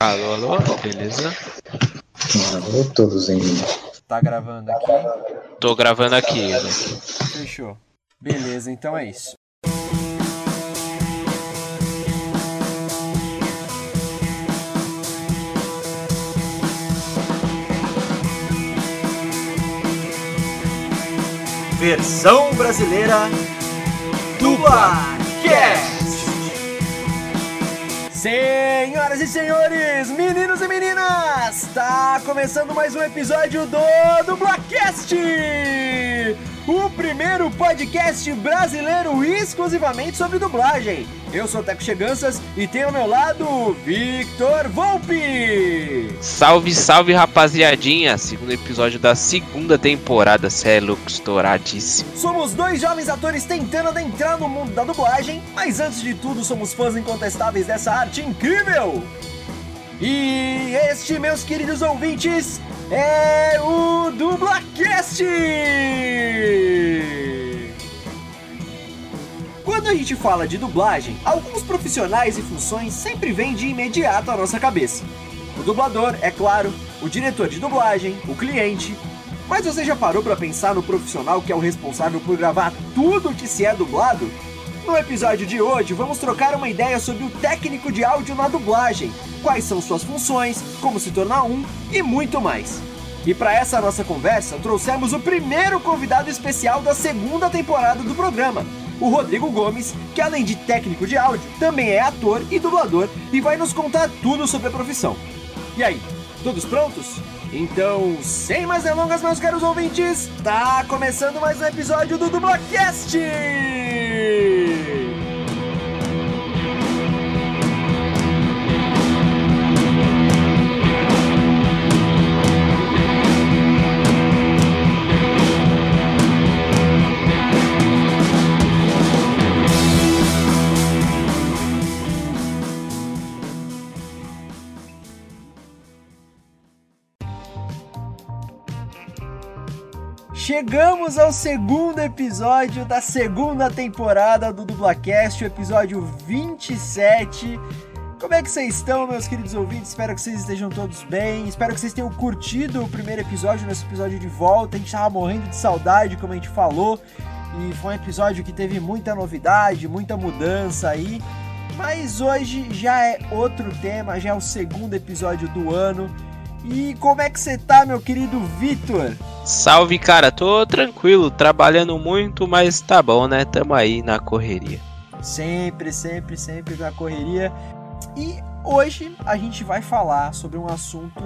Alô, alô, beleza? Alô, todos em. Tá gravando aqui? Tô gravando aqui. Fechou. Beleza, então é isso. Versão brasileira Dublacast. Senhoras e senhores, meninos e meninas, está começando mais um episódio do Dublacast, o primeiro podcast brasileiro exclusivamente sobre dublagem. Eu sou o Teco Cheganças e tenho ao meu lado Victor Volpe. Salve, salve rapaziadinha! Segundo episódio da segunda temporada, cê é louco, estouradíssimo. Somos dois jovens atores tentando adentrar no mundo da dublagem, mas antes de tudo somos fãs incontestáveis dessa arte incrível. E este, meus queridos ouvintes, é o Dublacast! Quando a gente fala de dublagem, alguns profissionais e funções sempre vêm de imediato à nossa cabeça. O dublador, é claro, o diretor de dublagem, o cliente. Mas você já parou para pensar no profissional que é o responsável por gravar tudo que se é dublado? No episódio de hoje, vamos trocar uma ideia sobre o técnico de áudio na dublagem, quais são suas funções, como se tornar um e muito mais. E para essa nossa conversa, trouxemos o primeiro convidado especial da segunda temporada do programa, o Rodrigo Gomes, que além de técnico de áudio, também é ator e dublador e vai nos contar tudo sobre a profissão. E aí, todos prontos? Então, sem mais delongas, meus caros ouvintes, tá começando mais um episódio do Dublacast! Chegamos ao segundo episódio da segunda temporada do Dublacast, o episódio 27. Como é que vocês estão, meus queridos ouvintes? Espero que vocês estejam todos bem. Espero que vocês tenham curtido o primeiro episódio, nosso episódio de volta. A gente tava morrendo de saudade, como a gente falou. E foi um episódio que teve muita novidade, muita mudança aí. Mas hoje já é outro tema, já é o segundo episódio do ano. E como é que você tá, meu querido Vitor? Salve, cara, tô tranquilo, trabalhando muito, mas tá bom, né? Tamo aí na correria. Sempre, sempre, sempre na correria. E hoje a gente vai falar sobre um assunto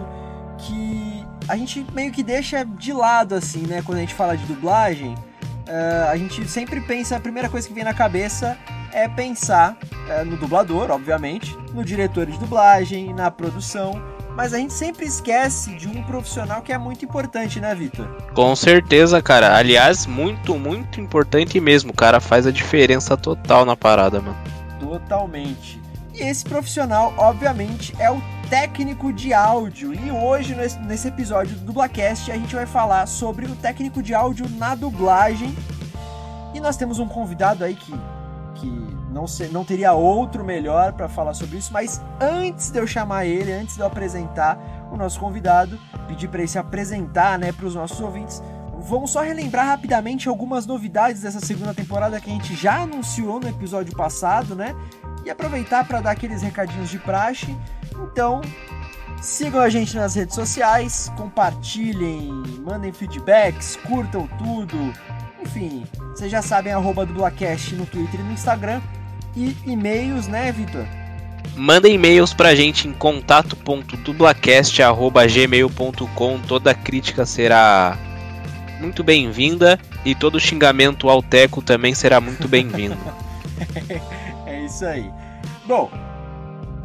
que a gente meio que deixa de lado, assim, né? Quando a gente fala de dublagem, uh, a gente sempre pensa, a primeira coisa que vem na cabeça é pensar uh, no dublador, obviamente, no diretor de dublagem, na produção mas a gente sempre esquece de um profissional que é muito importante, né, Vitor? Com certeza, cara. Aliás, muito, muito importante mesmo. O cara faz a diferença total na parada, mano. Totalmente. E esse profissional, obviamente, é o técnico de áudio. E hoje, nesse episódio do Dublacast, a gente vai falar sobre o técnico de áudio na dublagem. E nós temos um convidado aí que, que não, ser, não teria outro melhor para falar sobre isso, mas antes de eu chamar ele, antes de eu apresentar o nosso convidado, pedir para ele se apresentar, né, para os nossos ouvintes, vamos só relembrar rapidamente algumas novidades dessa segunda temporada que a gente já anunciou no episódio passado, né? E aproveitar para dar aqueles recadinhos de praxe. Então, sigam a gente nas redes sociais, compartilhem, mandem feedbacks, curtam tudo. Enfim, vocês já sabem, arroba do Blackcast no Twitter e no Instagram e e-mails, né, Vitor? Manda e-mails pra gente em contato.dublacast.gmail.com. Toda crítica será muito bem-vinda e todo xingamento ao Teco também será muito bem-vindo. é isso aí. Bom,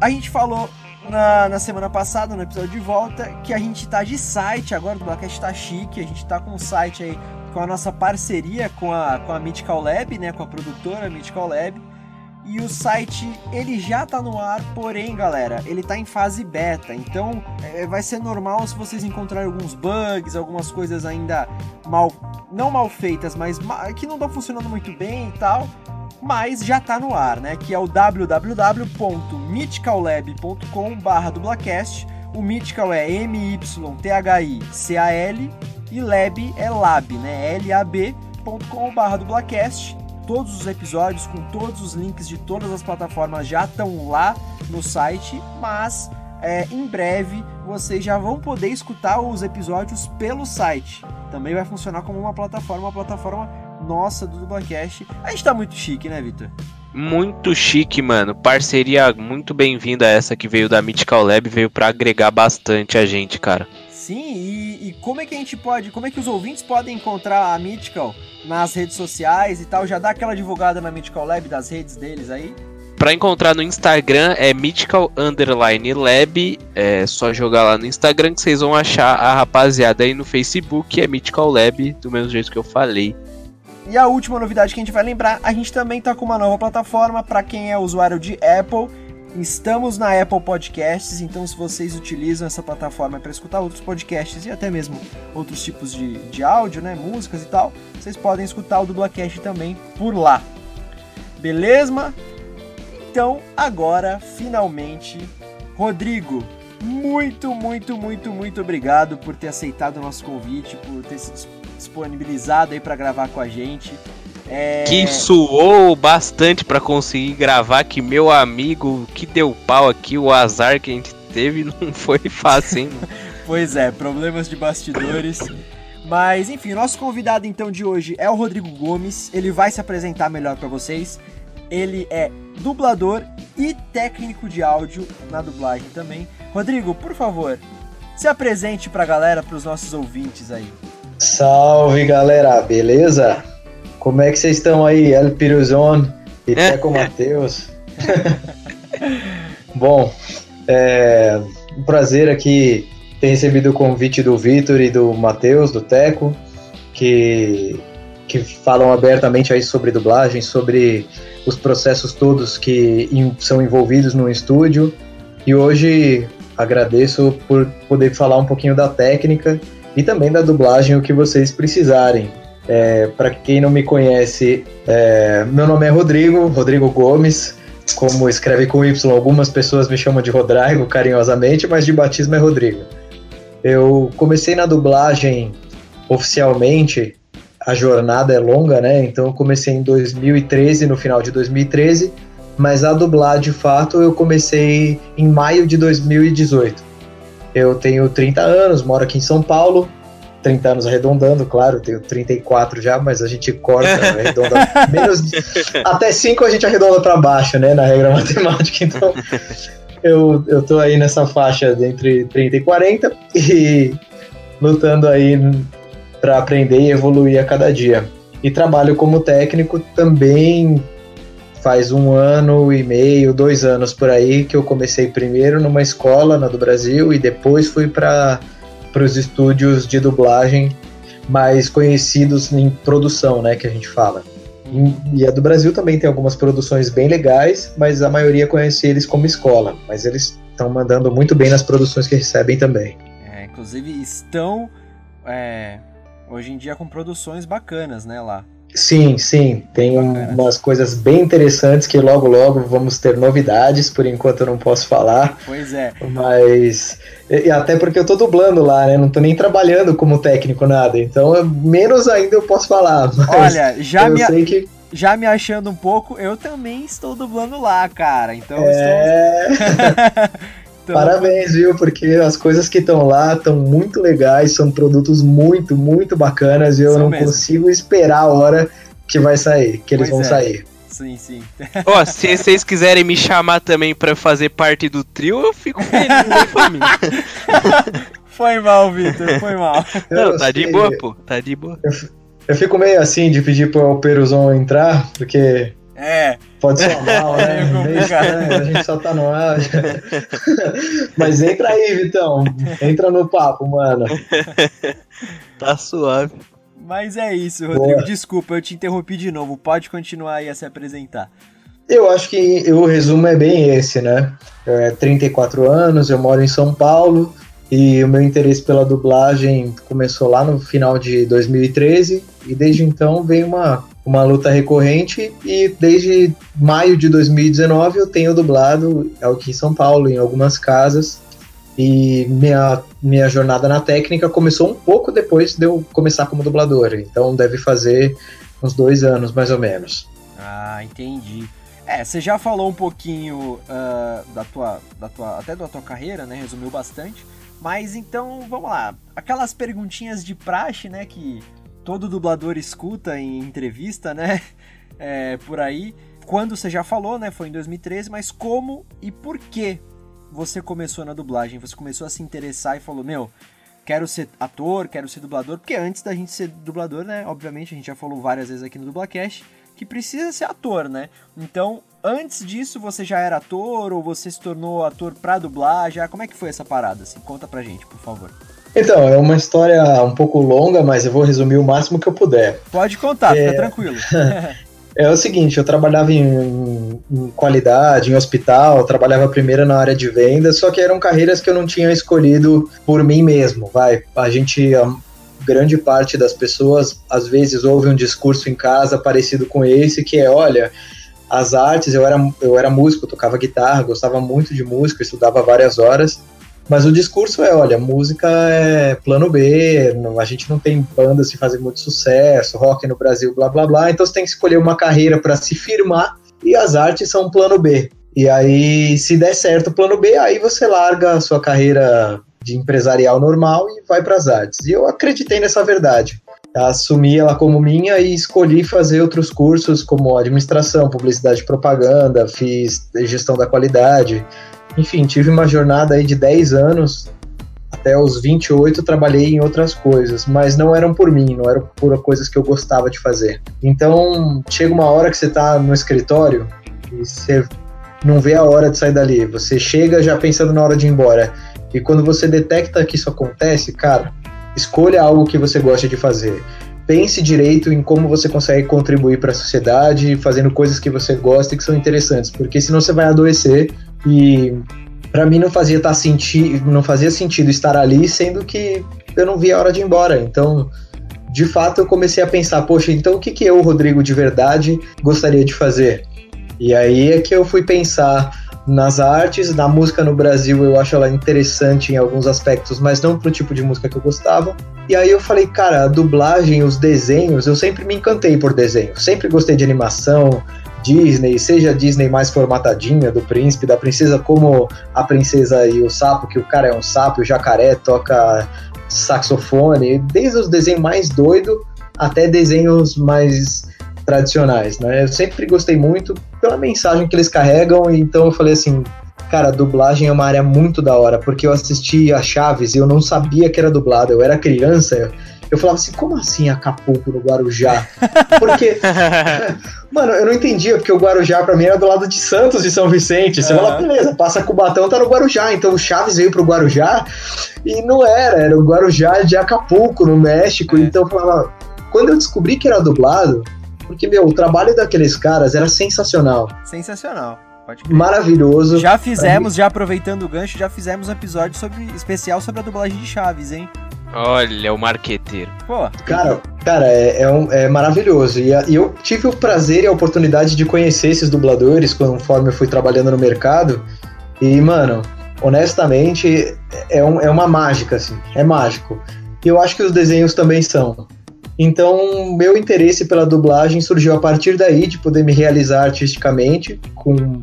a gente falou na, na, semana passada, no episódio de volta, que a gente tá de site agora, o Dublacast tá chique, a gente tá com um site aí com a nossa parceria com a, com a Mythical Lab, né, com a produtora Mythical Lab. E o site ele já tá no ar, porém, galera, ele tá em fase beta. Então é, vai ser normal se vocês encontrarem alguns bugs, algumas coisas ainda mal, não mal feitas, mas que não estão funcionando muito bem e tal. mas já tá no ar, né? Que é o www.mythicallab.com/barra dublacast. O Mythical é M-Y-T-H-I-C-A-L e Lab é Lab, né? L-A-B.com/barra dublacast. Todos os episódios com todos os links de todas as plataformas já estão lá no site, mas é, em breve vocês já vão poder escutar os episódios pelo site. Também vai funcionar como uma plataforma, uma plataforma nossa do Dublacast. A gente tá muito chique, né, Vitor? Muito chique, mano. Parceria muito bem-vinda essa que veio da Mythical Lab, veio para agregar bastante a gente, cara. Sim, e, e, como é que a gente pode, como é que os ouvintes podem encontrar a Mythical nas redes sociais e tal? Já dá aquela divulgada na Mythical Lab das redes deles aí? Pra encontrar no Instagram é Mythical Underline Lab. É só jogar lá no Instagram que vocês vão achar a rapaziada aí no Facebook. É Mythical Lab, do mesmo jeito que eu falei. E a última novidade que a gente vai lembrar, a gente também tá com uma nova plataforma para quem é usuário de Apple. Estamos na Apple Podcasts, então se vocês utilizam essa plataforma para escutar outros podcasts e até mesmo outros tipos de, de áudio, né, músicas e tal, vocês podem escutar o Dublacast também por lá. Beleza? Então, agora, finalmente, Rodrigo, muito, muito, muito, muito obrigado por ter aceitado o nosso convite, por ter se disponibilizado aí para gravar com a gente. É... Que suou bastante para conseguir gravar, que meu amigo, que deu pau aqui, o azar que a gente teve não foi fácil, hein? pois é, problemas de bastidores. Mas enfim, nosso convidado então de hoje é o Rodrigo Gomes. Ele vai se apresentar melhor para vocês. Ele é dublador e técnico de áudio na dublagem também. Rodrigo, por favor, se apresente pra galera, pros nossos ouvintes aí. Salve galera, beleza? Como é que vocês estão aí, El Piruzon e é. Teco Matheus? Bom, é um prazer aqui ter recebido o convite do Vitor e do Matheus, do Teco, que, que falam abertamente aí sobre dublagem, sobre os processos todos que são envolvidos no estúdio. E hoje agradeço por poder falar um pouquinho da técnica e também da dublagem, o que vocês precisarem. É, Para quem não me conhece, é, meu nome é Rodrigo, Rodrigo Gomes. Como escreve com Y, algumas pessoas me chamam de Rodrigo carinhosamente, mas de batismo é Rodrigo. Eu comecei na dublagem oficialmente, a jornada é longa, né? Então eu comecei em 2013, no final de 2013, mas a dublar de fato eu comecei em maio de 2018. Eu tenho 30 anos, moro aqui em São Paulo. 30 anos arredondando, claro, tenho 34 já, mas a gente corta, arredonda menos até 5 a gente arredonda para baixo, né, na regra matemática. Então, eu, eu tô aí nessa faixa entre 30 e 40 e lutando aí para aprender e evoluir a cada dia. E trabalho como técnico também faz um ano e meio, dois anos por aí que eu comecei primeiro numa escola na do Brasil e depois fui para os estúdios de dublagem mais conhecidos em produção, né, que a gente fala. E, e a do Brasil também tem algumas produções bem legais, mas a maioria conhece eles como escola. Mas eles estão mandando muito bem nas produções que recebem também. É, inclusive estão é, hoje em dia com produções bacanas, né, lá. Sim, sim, tem Bacana. umas coisas bem interessantes que logo logo vamos ter novidades, por enquanto eu não posso falar. Pois é. Mas e até porque eu tô dublando lá, né? Não tô nem trabalhando como técnico nada, então menos ainda eu posso falar. Olha, já me sei que já me achando um pouco, eu também estou dublando lá, cara. Então é... estou... Então, Parabéns, viu? Porque as coisas que estão lá estão muito legais, são produtos muito, muito bacanas e eu não mesmo. consigo esperar a hora que vai sair, que eles pois vão é. sair. Sim, sim. Ó, oh, se vocês quiserem me chamar também para fazer parte do trio, eu fico feliz, né, família? Foi mal, Vitor, foi mal. Não, tá de boa, pô, tá de boa. Eu, eu fico meio assim de pedir pro Peruzon entrar, porque é. Pode ser mal, né? É a gente só tá no ar. Mas entra aí, Vitão. Entra no papo, mano. Tá suave. Mas é isso, Rodrigo. Boa. Desculpa, eu te interrompi de novo. Pode continuar aí a se apresentar. Eu acho que o resumo é bem esse, né? É 34 anos, eu moro em São Paulo e o meu interesse pela dublagem começou lá no final de 2013 e desde então vem uma uma luta recorrente e desde maio de 2019 eu tenho dublado aqui em São Paulo, em algumas casas. E minha, minha jornada na técnica começou um pouco depois de eu começar como dublador. Então deve fazer uns dois anos, mais ou menos. Ah, entendi. É, você já falou um pouquinho uh, da, tua, da tua. até da tua carreira, né? Resumiu bastante. Mas então, vamos lá. Aquelas perguntinhas de praxe, né? Que todo dublador escuta em entrevista, né? É, por aí. Quando você já falou, né? Foi em 2013, mas como e por que você começou na dublagem? Você começou a se interessar e falou, meu, quero ser ator, quero ser dublador, porque antes da gente ser dublador, né, obviamente, a gente já falou várias vezes aqui no Dublacast, que precisa ser ator, né? Então, antes disso, você já era ator ou você se tornou ator pra dublar? Já como é que foi essa parada? Assim, conta pra gente, por favor. Então, é uma história um pouco longa, mas eu vou resumir o máximo que eu puder. Pode contar, é... fica tranquilo. É o seguinte, eu trabalhava em, em, qualidade, em hospital, trabalhava primeiro na área de venda, só que eram carreiras que eu não tinha escolhido por mim mesmo, vai. A gente, a grande parte das pessoas, às vezes ouve um discurso em casa parecido com esse, que é, olha, as artes, eu era, eu era músico, tocava guitarra, gostava muito de música, estudava várias horas, mas o discurso é, olha, música é plano B, a gente não tem bandas que fazem muito sucesso, rock no Brasil, blá blá blá, então você tem que escolher uma carreira para se firmar e as artes são plano B. E aí, se der certo o plano B, aí você larga a sua carreira de empresarial normal e vai para as artes. E eu acreditei nessa verdade. Assumi ela como minha e escolhi fazer outros cursos como administração, publicidade e propaganda, fiz gestão da qualidade, enfim, tive uma jornada aí de 10 anos, até os 28 trabalhei em outras coisas, mas não eram por mim, não eram por coisas que eu gostava de fazer. Então, chega uma hora que você está no escritório e você não vê a hora de sair dali, você chega já pensando na hora de ir embora. E quando você detecta que isso acontece, cara, escolha algo que você gosta de fazer. Pense direito em como você consegue contribuir para a sociedade, fazendo coisas que você gosta e que são interessantes, porque senão você vai adoecer e para mim não fazia tá senti não fazia sentido estar ali, sendo que eu não via a hora de ir embora. Então, de fato, eu comecei a pensar, poxa, então o que, que eu, Rodrigo, de verdade gostaria de fazer? E aí é que eu fui pensar nas artes, na música no Brasil eu acho ela interessante em alguns aspectos, mas não pro tipo de música que eu gostava. E aí eu falei, cara, a dublagem, os desenhos, eu sempre me encantei por desenho, sempre gostei de animação, Disney, seja Disney mais formatadinha, do príncipe, da princesa, como a princesa e o sapo, que o cara é um sapo, o jacaré toca saxofone, desde os desenhos mais doidos até desenhos mais tradicionais, né? Eu sempre gostei muito pela mensagem que eles carregam, então eu falei assim, cara, dublagem é uma área muito da hora, porque eu assisti a Chaves e eu não sabia que era dublado, eu era criança, eu falava assim, como assim Acapulco no Guarujá? Porque, mano, eu não entendia, porque o Guarujá pra mim era do lado de Santos e São Vicente. Você uhum. fala, beleza, passa Cubatão, tá no Guarujá. Então o Chaves veio pro Guarujá e não era, era o Guarujá de Acapulco, no México. É. Então eu falava, quando eu descobri que era dublado, porque, meu, o trabalho daqueles caras era sensacional. Sensacional. Maravilhoso. Já fizemos, já aproveitando o gancho, já fizemos um episódio sobre, especial sobre a dublagem de Chaves, hein? Olha, o marqueteiro. Pô. Cara, cara é, é, um, é maravilhoso. E, e, eu tive o prazer e a oportunidade de conhecer esses dubladores conforme eu fui trabalhando no mercado. E, mano, honestamente, é, um, é uma mágica, assim. É mágico. E eu acho que os desenhos também são. Então, meu interesse pela dublagem surgiu a partir daí, de poder me realizar artisticamente, com,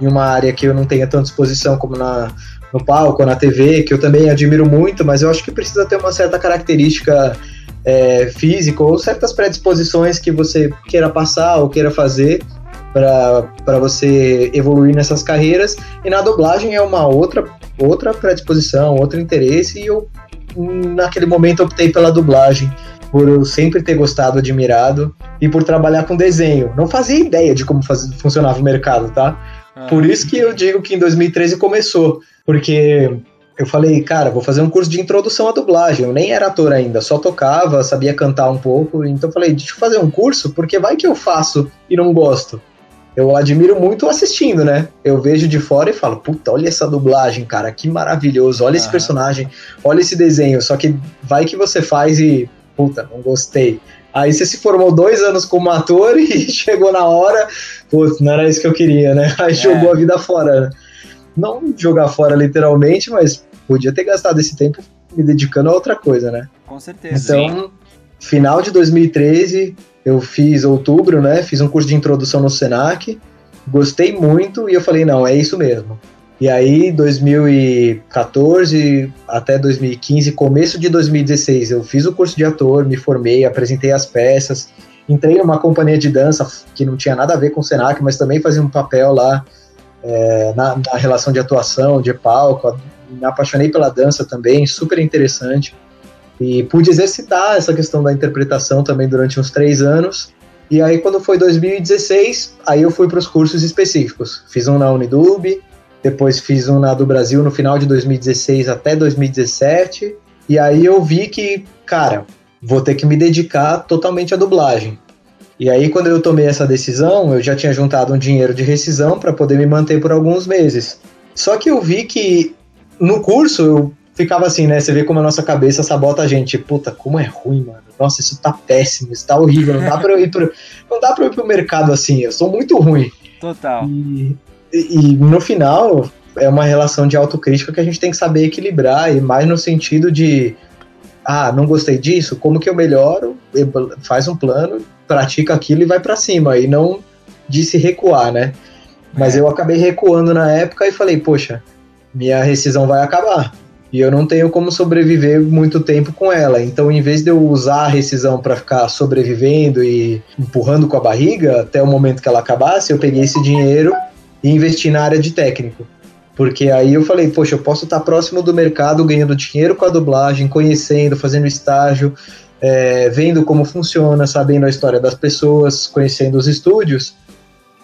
em uma área que eu não tenha tanta exposição como na, no palco, na TV, que eu também admiro muito, mas eu acho que precisa ter uma certa característica é, física ou certas predisposições que você queira passar ou queira fazer para você evoluir nessas carreiras. E na dublagem é uma outra, outra predisposição, outro interesse, e eu naquele momento optei pela dublagem por eu sempre ter gostado, admirado e por trabalhar com desenho. Não fazia ideia de como faz, funcionava o mercado, tá? Ah. Por isso que eu digo que em 2013 começou, porque eu falei, cara, vou fazer um curso de introdução à dublagem. Eu nem era ator ainda, só tocava, sabia cantar um pouco. Então eu falei, deixa eu fazer um curso, porque vai que eu faço e não gosto. Eu admiro muito assistindo, né? Eu vejo de fora e falo, puta, olha essa dublagem, cara, que maravilhoso. Olha esse personagem, olha esse desenho. Só que vai que você faz e, puta, não gostei. Aí você se formou dois anos como ator e chegou na hora, putz, não era isso que eu queria, né? Aí é. jogou a vida fora. Né? Não jogar fora literalmente, mas podia ter gastado esse tempo me dedicando a outra coisa, né? Com certeza. Então, sim. final de 2013, eu fiz outubro, né? Fiz um curso de introdução no Senac, gostei muito e eu falei, não, é isso mesmo. E aí, 2014 até 2015, começo de 2016, eu fiz o curso de ator, me formei, apresentei as peças, entrei numa companhia de dança que não tinha nada a ver com o Senac, mas também fazia um papel lá é, na, na, relação de atuação, de palco. Me apaixonei pela dança também, super interessante. E pude exercitar essa questão da interpretação também durante uns três anos. E aí, quando foi 2016, aí eu fui para os cursos específicos. Fiz um na Unidub, depois fiz um na do Brasil no final de 2016 até 2017. E aí eu vi que, cara, vou ter que me dedicar totalmente à dublagem. E aí, quando eu tomei essa decisão, eu já tinha juntado um dinheiro de rescisão para poder me manter por alguns meses. Só que eu vi que no curso eu ficava assim, né? Você vê como a nossa cabeça sabota a gente. Puta, como é ruim, mano. Nossa, isso tá péssimo, isso tá horrível. Não dá pra eu ir pro, não dá pra eu ir pro mercado assim. Eu sou muito ruim. Total. E, e no final, é uma relação de autocrítica que a gente tem que saber equilibrar, e mais no sentido de. Ah, não gostei disso, como que eu melhoro? Faz um plano, pratica aquilo e vai para cima, e não de se recuar, né? Mas é. eu acabei recuando na época e falei, poxa, minha rescisão vai acabar. E eu não tenho como sobreviver muito tempo com ela. Então, em vez de eu usar a rescisão para ficar sobrevivendo e empurrando com a barriga até o momento que ela acabasse, eu peguei esse dinheiro e investi na área de técnico. Porque aí eu falei, poxa, eu posso estar próximo do mercado, ganhando dinheiro com a dublagem, conhecendo, fazendo estágio, é, vendo como funciona, sabendo a história das pessoas, conhecendo os estúdios.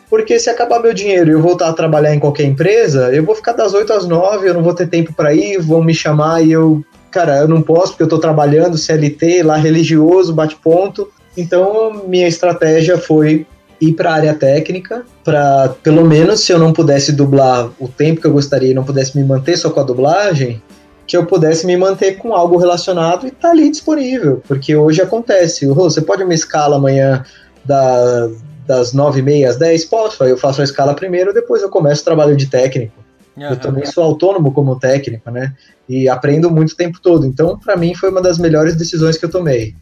Porque se acabar meu dinheiro e eu voltar a trabalhar em qualquer empresa, eu vou ficar das 8 às 9, eu não vou ter tempo para ir, vão me chamar e eu, cara, eu não posso porque eu tô trabalhando, CLT, lá religioso, bate ponto. Então, minha estratégia foi ir para a área técnica, para pelo menos se eu não pudesse dublar o tempo que eu gostaria e não pudesse me manter só com a dublagem, que eu pudesse me manter com algo relacionado e tá ali disponível, porque hoje acontece, oh, você pode uma escala amanhã da, das nove e meia às dez? Posso, aí eu faço a escala primeiro, depois eu começo o trabalho de técnico. Uhum. Eu também sou autônomo como técnico, né? E aprendo muito o tempo todo. Então, para mim, foi uma das melhores decisões que eu tomei.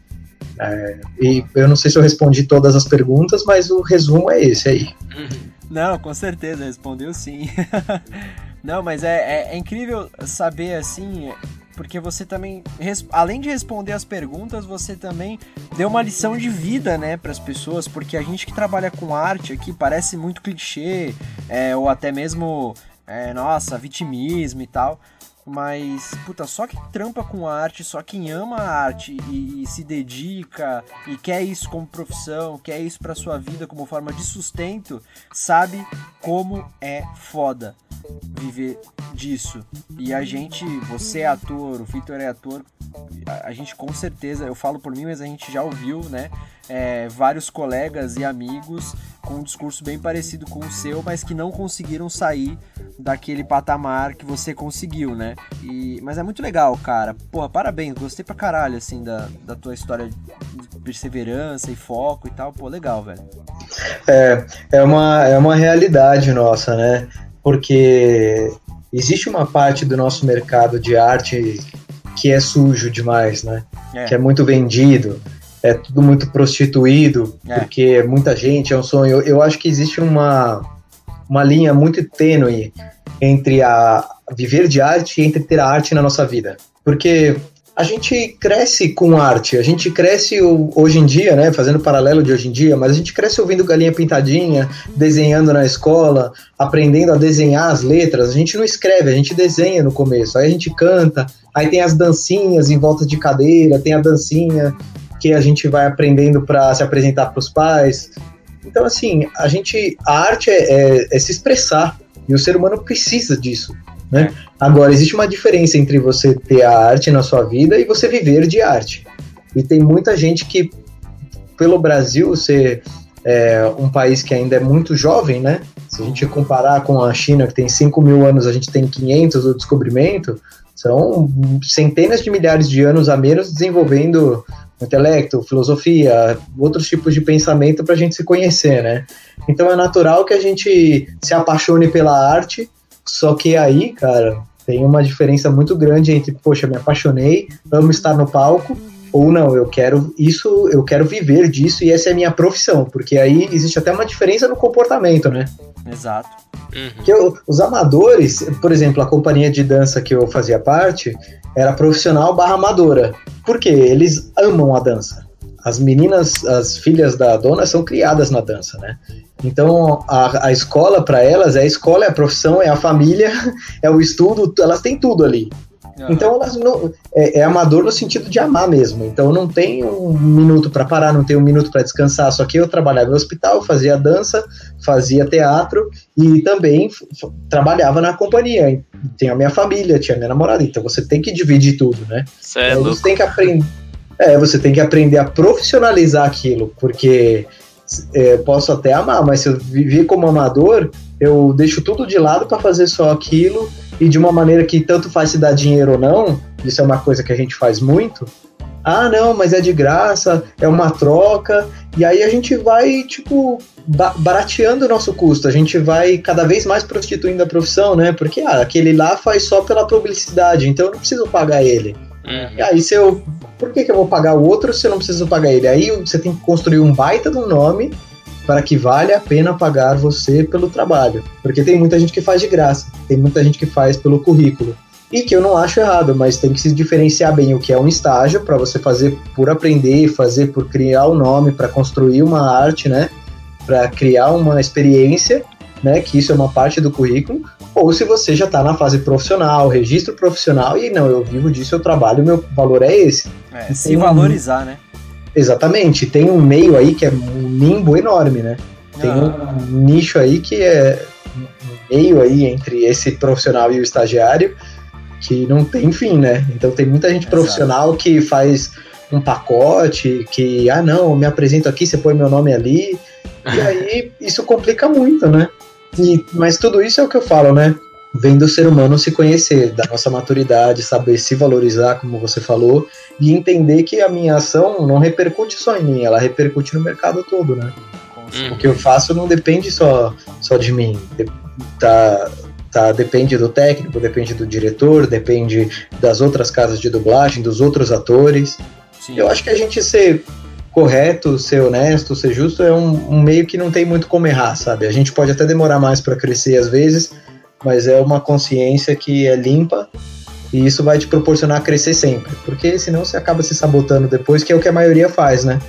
É, e eu não sei se eu respondi todas as perguntas, mas o resumo é esse aí. Não, com certeza, respondeu sim. não, mas é, é, é incrível saber assim, porque você também, além de responder as perguntas, você também deu uma lição de vida, né, para as pessoas, porque a gente que trabalha com arte aqui parece muito clichê, é, ou até mesmo, é, nossa, vitimismo e tal. Mas, puta, só quem trampa com arte, só quem ama a arte e, e, se dedica e quer isso como profissão, quer isso pra sua vida como forma de sustento, sabe como é foda viver disso. E a gente, você é ator, o Victor é ator, a, a gente com certeza, eu falo por mim, mas a gente já ouviu, né? É, vários colegas e amigos com um discurso bem parecido com o seu, mas que não conseguiram sair daquele patamar que você conseguiu, né? E, mas é muito legal, cara. Porra, parabéns, gostei pra caralho, assim, da, da tua história de perseverança e foco e tal. Pô, legal, velho. É, é uma, é uma realidade nossa, né? Porque existe uma parte do nosso mercado de arte que é sujo demais, né? É. Que é muito vendido é tudo muito prostituído, é. porque é muita gente, é um sonho. Eu, eu acho que existe uma, uma linha muito tênue entre a viver de arte e entre ter a arte na nossa vida. Porque a gente cresce com arte, a gente cresce hoje em dia, né, fazendo paralelo de hoje em dia, mas a gente cresce ouvindo Galinha Pintadinha, desenhando na escola, aprendendo a desenhar as letras. A gente não escreve, a gente desenha no começo, aí a gente canta, aí tem as dancinhas em volta de cadeira, tem a dancinha que a gente vai aprendendo para se apresentar para os pais. Então, assim, a gente, a arte é, é, é, se expressar e o ser humano precisa disso, né? Agora, existe uma diferença entre você ter a arte na sua vida e você viver de arte. E tem muita gente que, pelo Brasil ser é, um país que ainda é muito jovem, né? Se a gente comparar com a China, que tem 5 mil anos, a gente tem 500 do descobrimento, são centenas de milhares de anos a menos desenvolvendo intelecto, filosofia, outros tipos de pensamento para a gente se conhecer, né? Então é natural que a gente se apaixone pela arte, só que aí, cara, tem uma diferença muito grande entre, poxa, me apaixonei, amo estar no palco, ou não, eu quero isso, eu quero viver disso e essa é a minha profissão, porque aí existe até uma diferença no comportamento, né? Exato. Uhum. Que eu, os amadores, por exemplo, a companhia de dança que eu fazia parte era profissional barra amadora. Por quê? Eles amam a dança. As meninas, as filhas da dona são criadas na dança, né? Então a, a escola para elas é a escola, é a profissão, é a família, é o estudo, elas têm tudo ali. Então elas não, é, é, amador no sentido de amar mesmo. Então não tem um minuto para parar, não tem um minuto para descansar. Só que eu trabalhava no hospital, fazia dança, fazia teatro e também trabalhava na companhia. Tem a minha família, tinha a minha namorada. Então você tem que dividir tudo, né? Certo. Então, você tem que aprender. É, você tem que aprender a profissionalizar aquilo, porque é, posso até amar, mas se eu viver como amador, eu deixo tudo de lado para fazer só aquilo e de uma maneira que tanto faz se dar dinheiro ou não, isso é uma coisa que a gente faz muito. Ah, não, mas é de graça, é uma troca, e aí a gente vai, tipo, barateando o nosso custo, a gente vai cada vez mais prostituindo a profissão, né? Porque ah, aquele lá faz só pela publicidade, então eu não preciso pagar ele. Uhum. E aí se eu. Por que, que eu vou pagar o outro se eu não preciso pagar ele? Aí você tem que construir um baita de um nome para que vale a pena pagar você pelo trabalho. Porque tem muita gente que faz de graça, tem muita gente que faz pelo currículo. E que eu não acho errado, mas tem que se diferenciar bem o que é um estágio para você fazer por aprender, fazer por criar um nome, para construir uma arte, né? Para criar uma experiência, né? Que isso é uma parte do currículo. Ou se você já está na fase profissional, registro profissional e não, eu vivo disso, eu trabalho, meu valor é esse. É, se valorizar, né? Exatamente, tem um meio aí que é um limbo enorme, né? Tem ah. um nicho aí que é um meio aí entre esse profissional e o estagiário que não tem fim, né? Então tem muita gente Exato. profissional que faz um pacote, que, ah não, me apresento aqui, você põe meu nome ali, e aí isso complica muito, né? E, mas tudo isso é o que eu falo, né? Vem do ser humano se conhecer, da nossa maturidade, saber se valorizar, como você falou, e entender que a minha ação não repercute só em mim, ela repercute no mercado todo, né? O que eu faço não depende só, só de mim, tá, tá, depende do técnico, depende do diretor, depende das outras casas de dublagem, dos outros atores. Sim. Eu acho que a gente ser correto, ser honesto, ser justo é um, um meio que não tem muito como errar, sabe? A gente pode até demorar mais para crescer às vezes, mas é uma consciência que é limpa e isso vai te proporcionar crescer sempre, porque senão você acaba se sabotando depois, que é o que a maioria faz, né?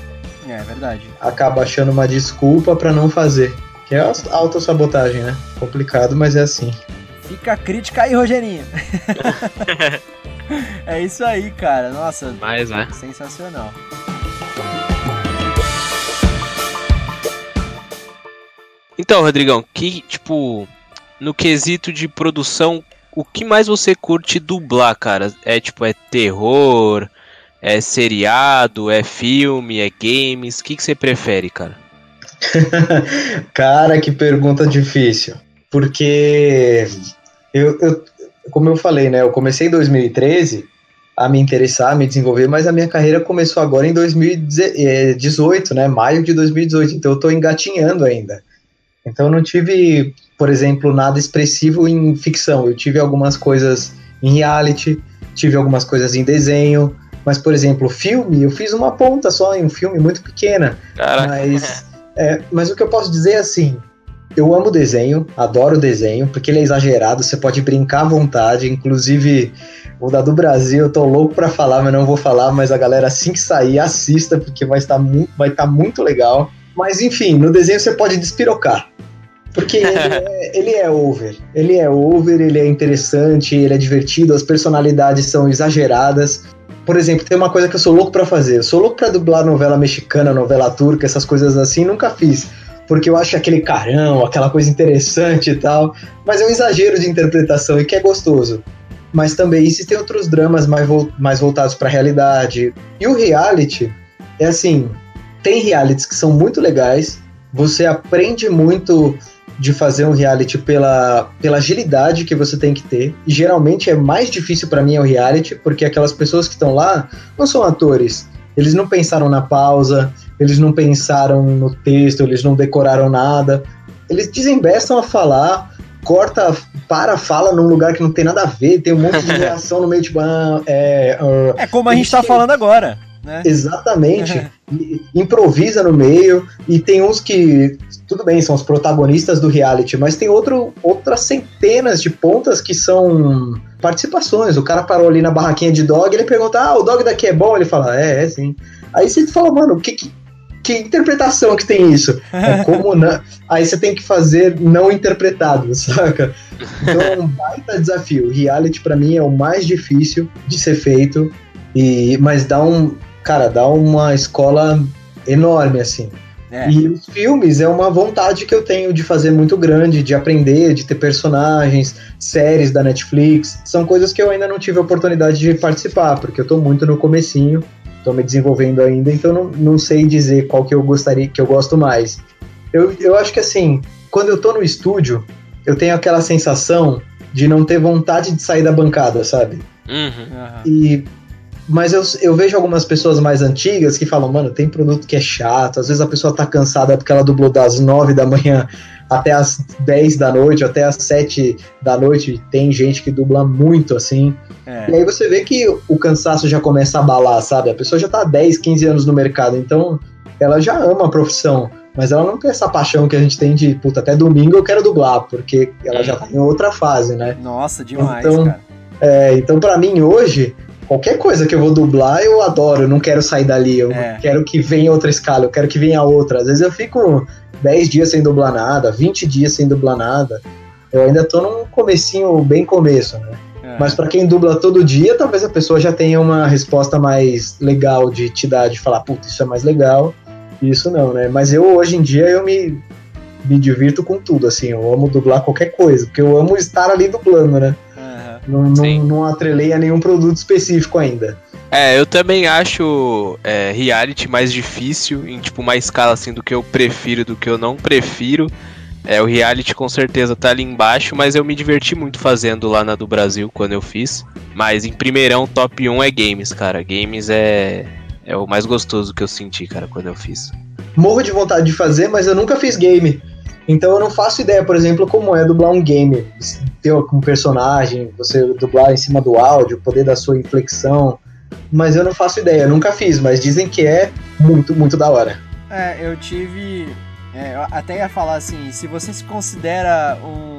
É, é verdade. Acaba achando uma desculpa para não fazer, que é a autossabotagem, né? Complicado, mas é assim. Fica a crítica aí, Rogerinho. é isso aí, cara. Nossa, mas, é. sensacional. Então, Rodrigão, que tipo no quesito de produção, o que mais você curte dublar, cara? É tipo, é terror, é seriado, é filme, é games? O que, que você prefere, cara? cara, que pergunta difícil. Porque eu, eu, como eu falei, né? Eu comecei em 2013 a me interessar, a me desenvolver, mas a minha carreira começou agora em 2018, né? Maio de 2018. Então eu tô engatinhando ainda. Então eu não tive por exemplo, nada expressivo em ficção. Eu tive algumas coisas em reality, tive algumas coisas em desenho, mas, por exemplo, filme, eu fiz uma ponta só em um filme muito pequena. Caraca. Mas, é, mas o que eu posso dizer é assim: eu amo desenho, adoro desenho, porque ele é exagerado, você pode brincar à vontade, inclusive. O da do Brasil, eu tô louco para falar, mas não vou falar, mas a galera assim que sair, assista, porque vai estar muito, vai estar muito legal. Mas enfim, no desenho você pode despirocar. Porque ele é, ele é over. Ele é over, ele é interessante, ele é divertido, as personalidades são exageradas. Por exemplo, tem uma coisa que eu sou louco para fazer. Eu sou louco para dublar novela mexicana, novela turca, essas coisas assim, nunca fiz. Porque eu acho aquele carão, aquela coisa interessante e tal. Mas é um exagero de interpretação e que é gostoso. Mas também existem outros dramas mais, vo mais voltados para a realidade. E o reality é assim: tem realities que são muito legais, você aprende muito de fazer um reality pela, pela agilidade que você tem que ter. E geralmente é mais difícil para mim é o reality, porque aquelas pessoas que estão lá não são atores. Eles não pensaram na pausa, eles não pensaram no texto, eles não decoraram nada. Eles desembestam a falar, corta, para, fala num lugar que não tem nada a ver, tem um monte de reação no meio, tipo, ah, é. Uh, é como a gente tá falando agora. Né? Exatamente. improvisa no meio, e tem uns que, tudo bem, são os protagonistas do reality, mas tem outro, outras centenas de pontas que são participações. O cara parou ali na barraquinha de dog, ele pergunta: Ah, o dog daqui é bom? Ele fala: É, é sim. Aí você fala, mano, que, que que interpretação que tem isso? É como não, aí você tem que fazer não interpretado, saca? Então é um baita desafio. Reality para mim é o mais difícil de ser feito e mas dá um, cara, dá uma escola enorme assim. É. E os filmes é uma vontade que eu tenho de fazer muito grande, de aprender, de ter personagens, séries da Netflix. São coisas que eu ainda não tive a oportunidade de participar, porque eu tô muito no comecinho estou me desenvolvendo ainda, então não, não sei dizer qual que eu gostaria, que eu gosto mais. Eu, eu acho que assim, quando eu tô no estúdio, eu tenho aquela sensação de não ter vontade de sair da bancada, sabe? Uhum. E mas eu, eu vejo algumas pessoas mais antigas que falam, mano, tem produto que é chato, às vezes a pessoa tá cansada porque ela dublou das 9 da manhã até as 10 da noite, até as 7 da noite, tem gente que dubla muito assim. É. E aí você vê que o cansaço já começa a abalar, sabe? A pessoa já tá há 10, 15 anos no mercado, então ela já ama a profissão, mas ela não tem essa paixão que a gente tem de, puta, até domingo eu quero dublar, porque ela já tá em outra fase, né? Nossa, demais, então, cara. É, então para mim hoje, qualquer coisa que eu vou dublar, eu adoro, eu não quero sair dali, eu é. quero que venha outra escala, eu quero que venha outra. Às vezes eu fico 10 dias sem dublar nada, 20 dias sem dublar nada. Eu ainda tô num comecinho, bem começo, né? É. Mas para quem dubla todo dia, talvez a pessoa já tenha uma resposta mais legal de te dar, de falar, puta, isso é mais legal, isso não, né? Mas eu, hoje em dia, eu me, me divirto com tudo, assim, eu amo dublar qualquer coisa, porque eu amo estar ali dublando, né? Não, não, não atrelei a nenhum produto específico ainda. É, eu também acho é, reality mais difícil, em tipo uma escala assim do que eu prefiro, do que eu não prefiro. É, o reality com certeza tá ali embaixo, mas eu me diverti muito fazendo lá na do Brasil quando eu fiz. Mas em primeirão, top 1 é games, cara. Games é, é o mais gostoso que eu senti, cara, quando eu fiz. Morro de vontade de fazer, mas eu nunca fiz game. Então eu não faço ideia, por exemplo, como é dublar um game. Ter um personagem, você dublar em cima do áudio, poder da sua inflexão. Mas eu não faço ideia, nunca fiz, mas dizem que é muito, muito da hora. É, eu tive é, eu até ia falar assim, se você se considera um,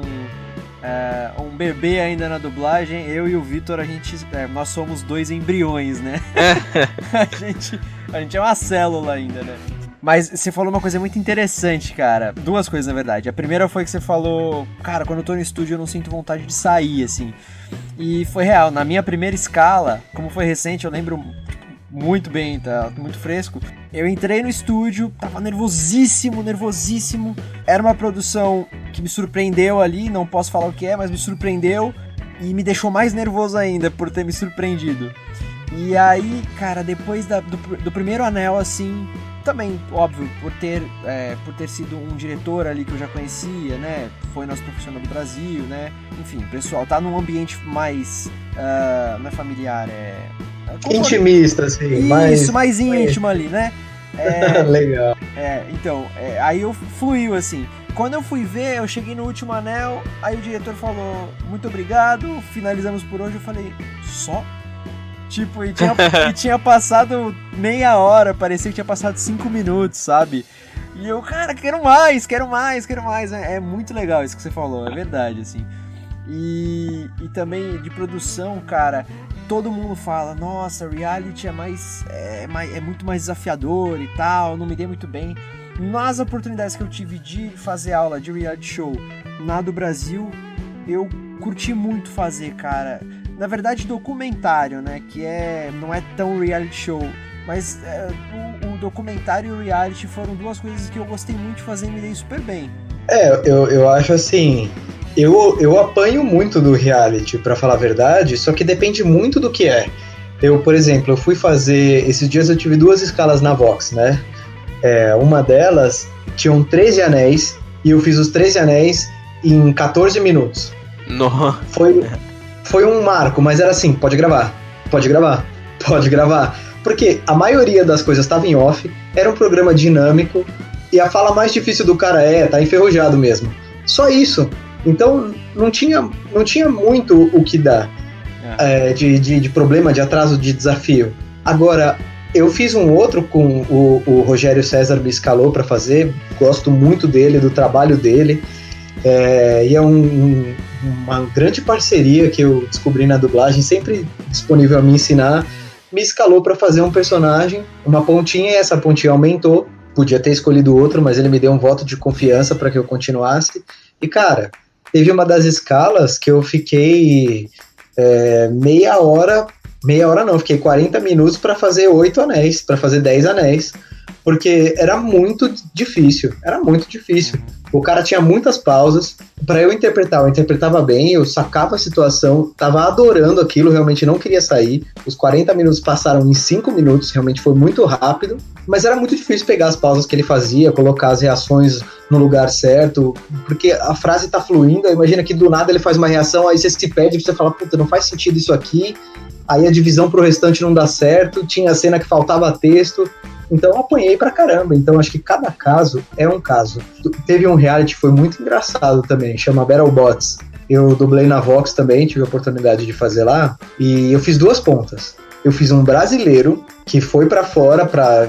é, um bebê ainda na dublagem, eu e o Vitor, a gente, é, nós somos dois embriões, né? a, gente, a gente é uma célula ainda, né? Mas você falou uma coisa muito interessante, cara. Duas coisas, na verdade. A primeira foi que você falou, cara, quando eu tô no estúdio eu não sinto vontade de sair, assim. E foi real. Na minha primeira escala, como foi recente, eu lembro muito bem, tá muito fresco. Eu entrei no estúdio, tava nervosíssimo, nervosíssimo. Era uma produção que me surpreendeu ali, não posso falar o que é, mas me surpreendeu e me deixou mais nervoso ainda por ter me surpreendido. E aí, cara, depois da, do, do primeiro anel, assim, também, óbvio, por ter, é, por ter sido um diretor ali que eu já conhecia, né? Foi nosso profissional do Brasil, né? Enfim, pessoal, tá num ambiente mais. Uh, não é familiar, é Intimista, assim. Isso, mais, mais íntimo ali, né? É, Legal. É, então, é, aí eu fluiu assim. Quando eu fui ver, eu cheguei no último anel, aí o diretor falou, muito obrigado, finalizamos por hoje. Eu falei, só? Tipo, e tinha, e tinha passado meia hora, parecia que tinha passado cinco minutos, sabe? E eu, cara, quero mais, quero mais, quero mais. É, é muito legal isso que você falou, é verdade, assim. E, e também de produção, cara, todo mundo fala, nossa, reality é mais é, mais, é muito mais desafiador e tal, não me dei muito bem. Nas oportunidades que eu tive de fazer aula de reality show na do Brasil, eu curti muito fazer, cara. Na verdade, documentário, né? Que é não é tão reality show, mas é, o, o, documentário e o reality foram duas coisas que eu gostei muito de fazer e me dei super bem. É, eu, eu acho assim, eu, eu apanho muito do reality, para falar a verdade, só que depende muito do que é. Eu, por exemplo, eu fui fazer. Esses dias eu tive duas escalas na Vox, né? É, uma delas tinham 13 anéis e eu fiz os 13 anéis em 14 minutos. Nossa. Foi, foi um marco, mas era assim: pode gravar, pode gravar, pode gravar. Porque a maioria das coisas estava em off, era um programa dinâmico, e a fala mais difícil do cara é, tá enferrujado mesmo. Só isso. Então não tinha, não tinha muito o que dar é. É, de, de, de, problema, de atraso, de desafio. Agora, eu fiz um outro com o, o Rogério César me escalou para fazer, gosto muito dele, do trabalho dele. É, e é um, um, uma grande parceria que eu descobri na dublagem, sempre disponível a me ensinar. Me escalou para fazer um personagem, uma pontinha, e essa pontinha aumentou. Podia ter escolhido outro, mas ele me deu um voto de confiança para que eu continuasse. E cara, teve uma das escalas que eu fiquei é, meia hora, meia hora não, fiquei 40 minutos para fazer oito anéis, para fazer 10 anéis, porque era muito difícil, era muito difícil. O cara tinha muitas pausas. Para eu interpretar, eu interpretava bem, eu sacava a situação, tava adorando aquilo, realmente não queria sair. Os 40 minutos passaram em 5 minutos, realmente foi muito rápido. Mas era muito difícil pegar as pausas que ele fazia, colocar as reações no lugar certo, porque a frase tá fluindo. Imagina que do nada ele faz uma reação, aí você se perde e você fala, puta, não faz sentido isso aqui. Aí a divisão pro restante não dá certo, tinha cena que faltava texto. Então apanhei pra caramba. Então acho que cada caso é um caso. Teve um reality que foi muito engraçado também, chama Battlebots. Eu dublei na Vox também, tive a oportunidade de fazer lá. E eu fiz duas pontas. Eu fiz um brasileiro que foi para fora para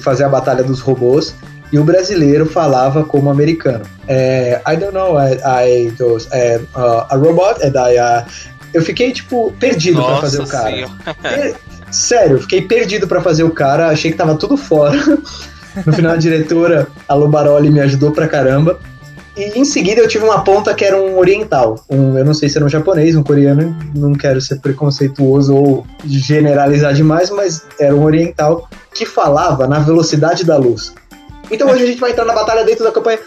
fazer a batalha dos robôs e o brasileiro falava como americano. É, I don't know, I, I those, é, uh, a robot, and I, uh, eu fiquei tipo perdido para fazer o cara. Sério, fiquei perdido para fazer o cara, achei que tava tudo fora. No final, a diretora, a Lubaroli, me ajudou pra caramba. E em seguida eu tive uma ponta que era um oriental. Um, eu não sei se era um japonês, um coreano, não quero ser preconceituoso ou generalizar demais, mas era um oriental que falava na velocidade da luz. Então hoje a gente vai entrar na batalha dentro da campanha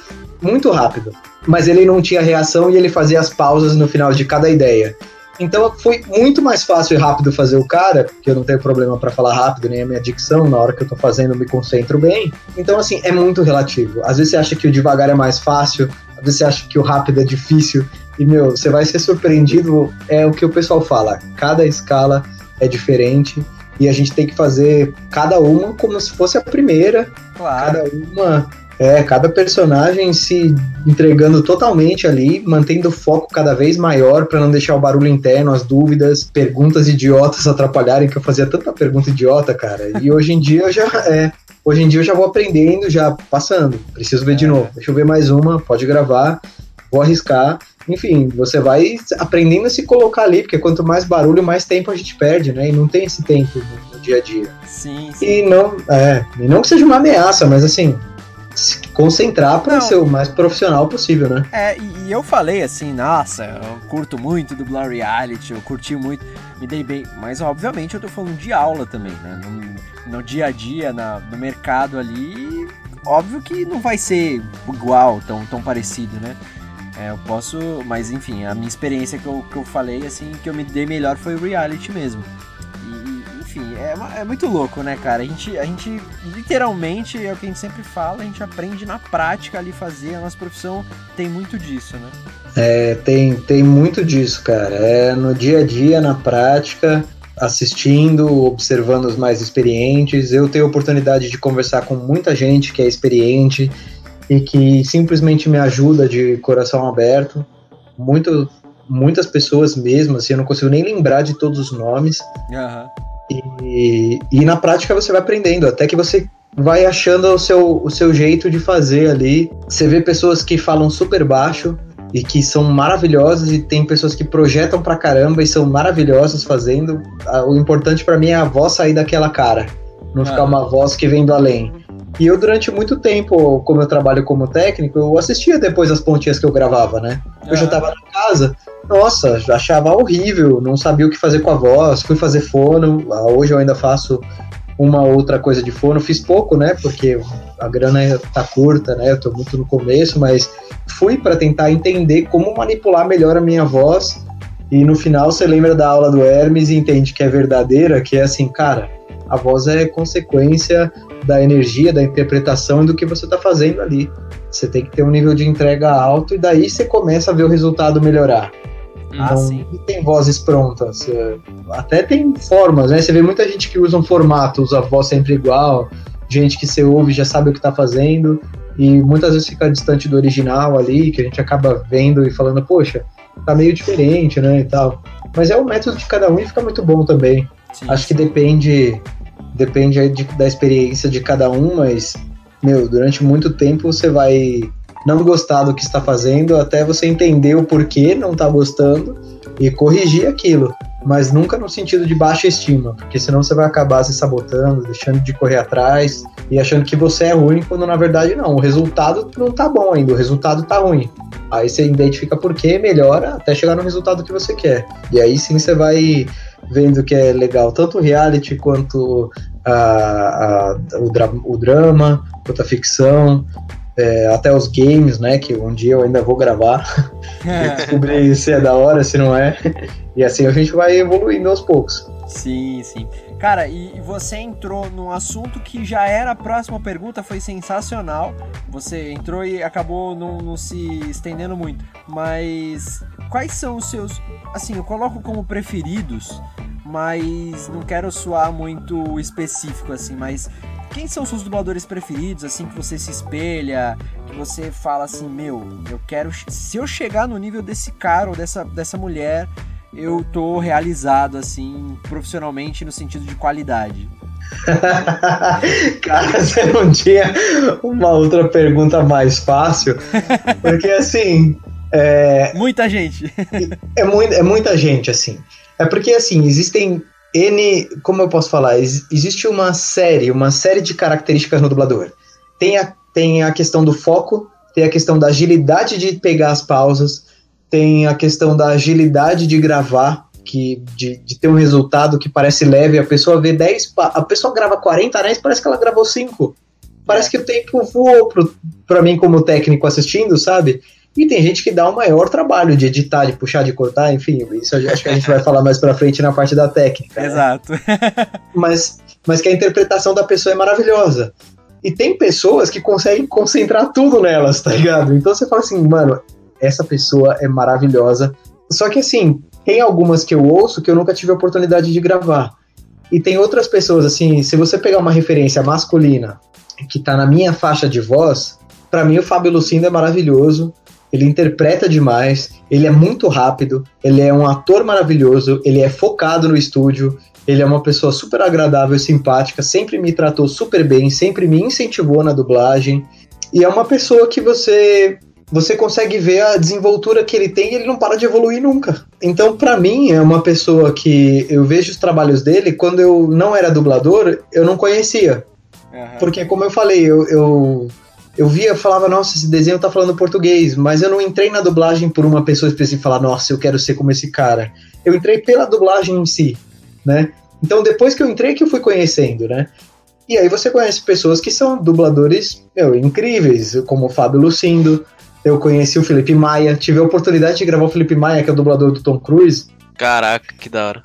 muito rápido. Mas ele não tinha reação e ele fazia as pausas no final de cada ideia. Então foi muito mais fácil e rápido fazer o cara, porque eu não tenho problema para falar rápido, nem a minha dicção, na hora que eu tô fazendo eu me concentro bem. Então, assim, é muito relativo. Às vezes você acha que o devagar é mais fácil, às vezes você acha que o rápido é difícil, e, meu, você vai ser surpreendido. É o que o pessoal fala, cada escala é diferente. E a gente tem que fazer cada uma como se fosse a primeira. Claro. Cada uma é, cada personagem se entregando totalmente ali, mantendo o foco cada vez maior para não deixar o barulho interno, as dúvidas, perguntas idiotas atrapalharem, que eu fazia tanta pergunta idiota, cara. E hoje em dia eu já é, hoje em dia eu já vou aprendendo, já passando. Preciso ver de é. novo. Deixa eu ver mais uma, pode gravar, vou arriscar. Enfim, você vai aprendendo a se colocar ali, porque quanto mais barulho, mais tempo a gente perde, né? E não tem esse tempo no, no dia a dia. Sim, sim. E não, é, e não que seja uma ameaça, mas assim, se concentrar para ser o mais profissional possível, né? É, e, eu falei assim, nossa, eu curto muito dublar reality, eu curti muito, me dei bem, mas obviamente eu tô falando de aula também, né? No, no dia a dia, na, no mercado ali, óbvio que não vai ser igual, tão, tão parecido, né? É, eu posso, mas enfim, a minha experiência que eu, que eu falei, assim, que eu me dei melhor foi o reality mesmo enfim, é, é, muito louco, né, cara? A gente, a gente, literalmente, é o que a gente sempre fala, a gente aprende na prática ali fazer, a nossa profissão tem muito disso, né? É, tem, tem muito disso, cara. É no dia a dia, na prática, assistindo, observando os mais experientes. Eu tenho a oportunidade de conversar com muita gente que é experiente e que simplesmente me ajuda de coração aberto. Muito, muitas pessoas mesmo, assim, eu não consigo nem lembrar de todos os nomes. Uhum. E, e na prática você vai aprendendo, até que você vai achando o seu, o seu jeito de fazer ali. Você vê pessoas que falam super baixo e que são maravilhosas, e tem pessoas que projetam pra caramba e são maravilhosas fazendo. O importante para mim é a voz sair daquela cara, não ah. ficar uma voz que vem do além. E eu, durante muito tempo, como eu trabalho como técnico, eu assistia depois as pontinhas que eu gravava, né? Eu já tava na casa, nossa, achava horrível, não sabia o que fazer com a voz, fui fazer fono, ah, hoje eu ainda faço uma outra coisa de fono, fiz pouco, né, porque a grana tá curta, né, eu tô muito no começo, mas fui para tentar entender como manipular melhor a minha voz, e no final você lembra da aula do Hermes e entende que é verdadeira, que é assim, cara, a voz é consequência da energia, da interpretação e do que você está fazendo ali. Você tem que ter um nível de entrega alto e daí você começa a ver o resultado melhorar. Ah, Não sim. tem vozes prontas. é, Até tem formas, né? Você vê muita gente que usa um formato, usa a voz sempre igual, gente que você ouve já sabe o que tá fazendo, e muitas vezes fica distante do original ali, que a gente acaba vendo e falando, poxa, tá meio diferente, né? E tal. Mas é o método de cada um e fica muito bom também. sim. Acho que depende, depende aí de- da experiência de cada um, mas, meu, durante muito tempo você vai não gostar do que está fazendo até você entender o porquê não tá gostando e corrigir aquilo. Mas nunca no sentido de baixa estima, porque senão você vai acabar se sabotando, deixando de correr atrás e achando que você é ruim, quando na verdade não. O resultado não tá bom ainda, o resultado tá ruim. Aí você identifica por quê, melhora até chegar no resultado que você quer. E aí sim você vai vendo que é legal tanto o reality quanto a, a- o, dra- o drama, quanto a ficção, é, até os games, né? Que um dia eu ainda vou gravar e descobrir se é da hora, se não é. E assim a gente vai evoluindo aos poucos. Sim, sim. Cara, e e você entrou num assunto que já era a próxima pergunta, foi sensacional. Você entrou e acabou não, não se estendendo muito. Mas quais são os seus. Assim, eu coloco como preferidos, mas não quero soar muito específico, assim, mas. Quem são seus dubladores preferidos, assim, que você se espelha, que você fala assim, meu, eu quero. Se eu chegar no nível desse cara ou dessa, dessa mulher, eu tô realizado, assim, profissionalmente no sentido de qualidade. Cara, você não tinha uma outra pergunta mais fácil? Porque assim. É, Muita gente. é, mui- é muita gente, assim. É porque, assim, existem N. Como eu posso falar? Ex- existe uma série, uma série de características no dublador. Tem a, tem a questão do foco, tem a questão da agilidade de pegar as pausas, tem a questão da agilidade de gravar, que, de, de ter um resultado que parece leve. A pessoa vê 10. pa- A pessoa grava 40 anéis, parece que ela gravou 5. Parece que o tempo voou pro, pra mim, como técnico assistindo, sabe? E tem gente que dá o maior trabalho de editar, de puxar, de cortar, enfim, isso acho que a gente vai falar mais pra frente na parte da técnica. né? Exato. Mas, mas que a interpretação da pessoa é maravilhosa. E tem pessoas que conseguem concentrar tudo nelas, tá ligado? Então você fala assim, mano, essa pessoa é maravilhosa. Só que assim, tem algumas que eu ouço que eu nunca tive a oportunidade de gravar. E tem outras pessoas, assim, se você pegar uma referência masculina que tá na minha faixa de voz, pra mim o Fábio Lucindo é maravilhoso. Ele interpreta demais, ele é muito rápido, ele é um ator maravilhoso, ele é focado no estúdio, ele é uma pessoa super agradável e simpática, sempre me tratou super bem, sempre me incentivou na dublagem. E é uma pessoa que você você consegue ver a desenvoltura que ele tem e ele não para de evoluir nunca. Então, pra mim, é uma pessoa que eu vejo os trabalhos dele, quando eu não era dublador, eu não conhecia. Porque, como eu falei, eu, eu, eu via, falava, nossa, esse desenho tá falando português, mas eu não entrei na dublagem por uma pessoa específica e falar, nossa, eu quero ser como esse cara. Eu entrei pela dublagem em si, né? Então, depois que eu entrei, que eu fui conhecendo, né? E aí você conhece pessoas que são dubladores, meu, incríveis, como o Fábio Lucindo, eu conheci o Felipe Maia, tive a oportunidade de gravar o Felipe Maia, que é o dublador do Tom Cruise, Caraca, que da hora.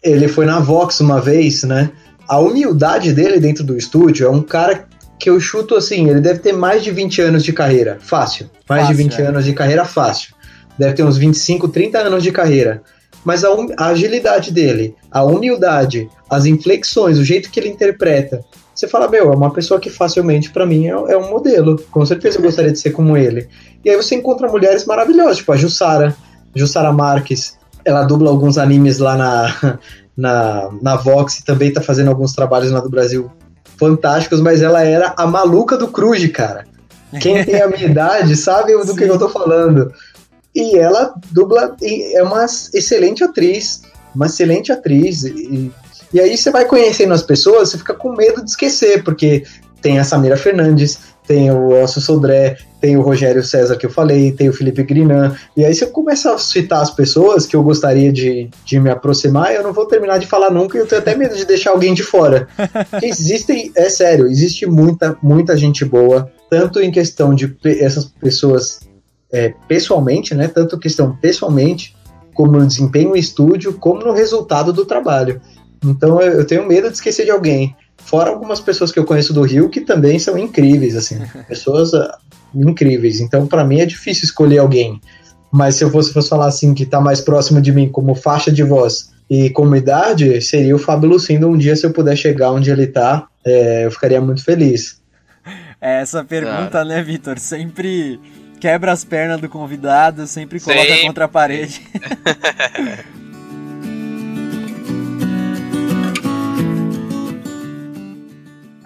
ele foi na Vox uma vez, né? A humildade dele dentro do estúdio é um cara que eu chuto assim, ele deve ter mais de 20 anos de carreira, fácil. Mais Fácil, de 20 é. anos de carreira, fácil. Deve ter uns 25, 30 anos de carreira. Mas a, hum- a agilidade dele, a humildade, as inflexões, o jeito que ele interpreta. Você fala, meu, é uma pessoa que facilmente, pra mim, é, é um modelo. Com certeza eu gostaria de ser como ele. E aí você encontra mulheres maravilhosas, tipo a Jussara, Jussara Marques. Ela dubla alguns animes lá na, na, na Vox e também tá fazendo alguns trabalhos lá do Brasil fantásticos, mas ela era a maluca do Cruz, cara. Quem tem a minha idade sabe do que Sim. eu tô falando. E ela dubla, e é uma excelente atriz, uma excelente atriz. E, e aí você vai conhecendo as pessoas, você fica com medo de esquecer, porque tem a Samira Fernandes, tem o Elcio Sodré, tem o Rogério César que eu falei, tem o Felipe Grinan. E aí você começa a citar as pessoas que eu gostaria de, de me aproximar, eu não vou terminar de falar nunca e eu tenho até medo de deixar alguém de fora. Porque existem, é sério, existe muita, muita gente boa, tanto em questão de pe- essas pessoas é, pessoalmente, né? Tanto questão pessoalmente, como no desempenho em estúdio, como no resultado do trabalho. Então eu, eu tenho medo de esquecer de alguém. Fora algumas pessoas que eu conheço do Rio que também são incríveis, assim, pessoas ah, incríveis. Então para mim é difícil escolher alguém. Mas se eu fosse, fosse falar assim, que tá mais próximo de mim como faixa de voz e como idade, seria o Fábio Lucindo. Um dia, se eu puder chegar onde ele tá, é, eu ficaria muito feliz. É, essa pergunta, claro. né, Vitor? Sempre quebra as pernas do convidado, sempre coloca sempre. contra a parede.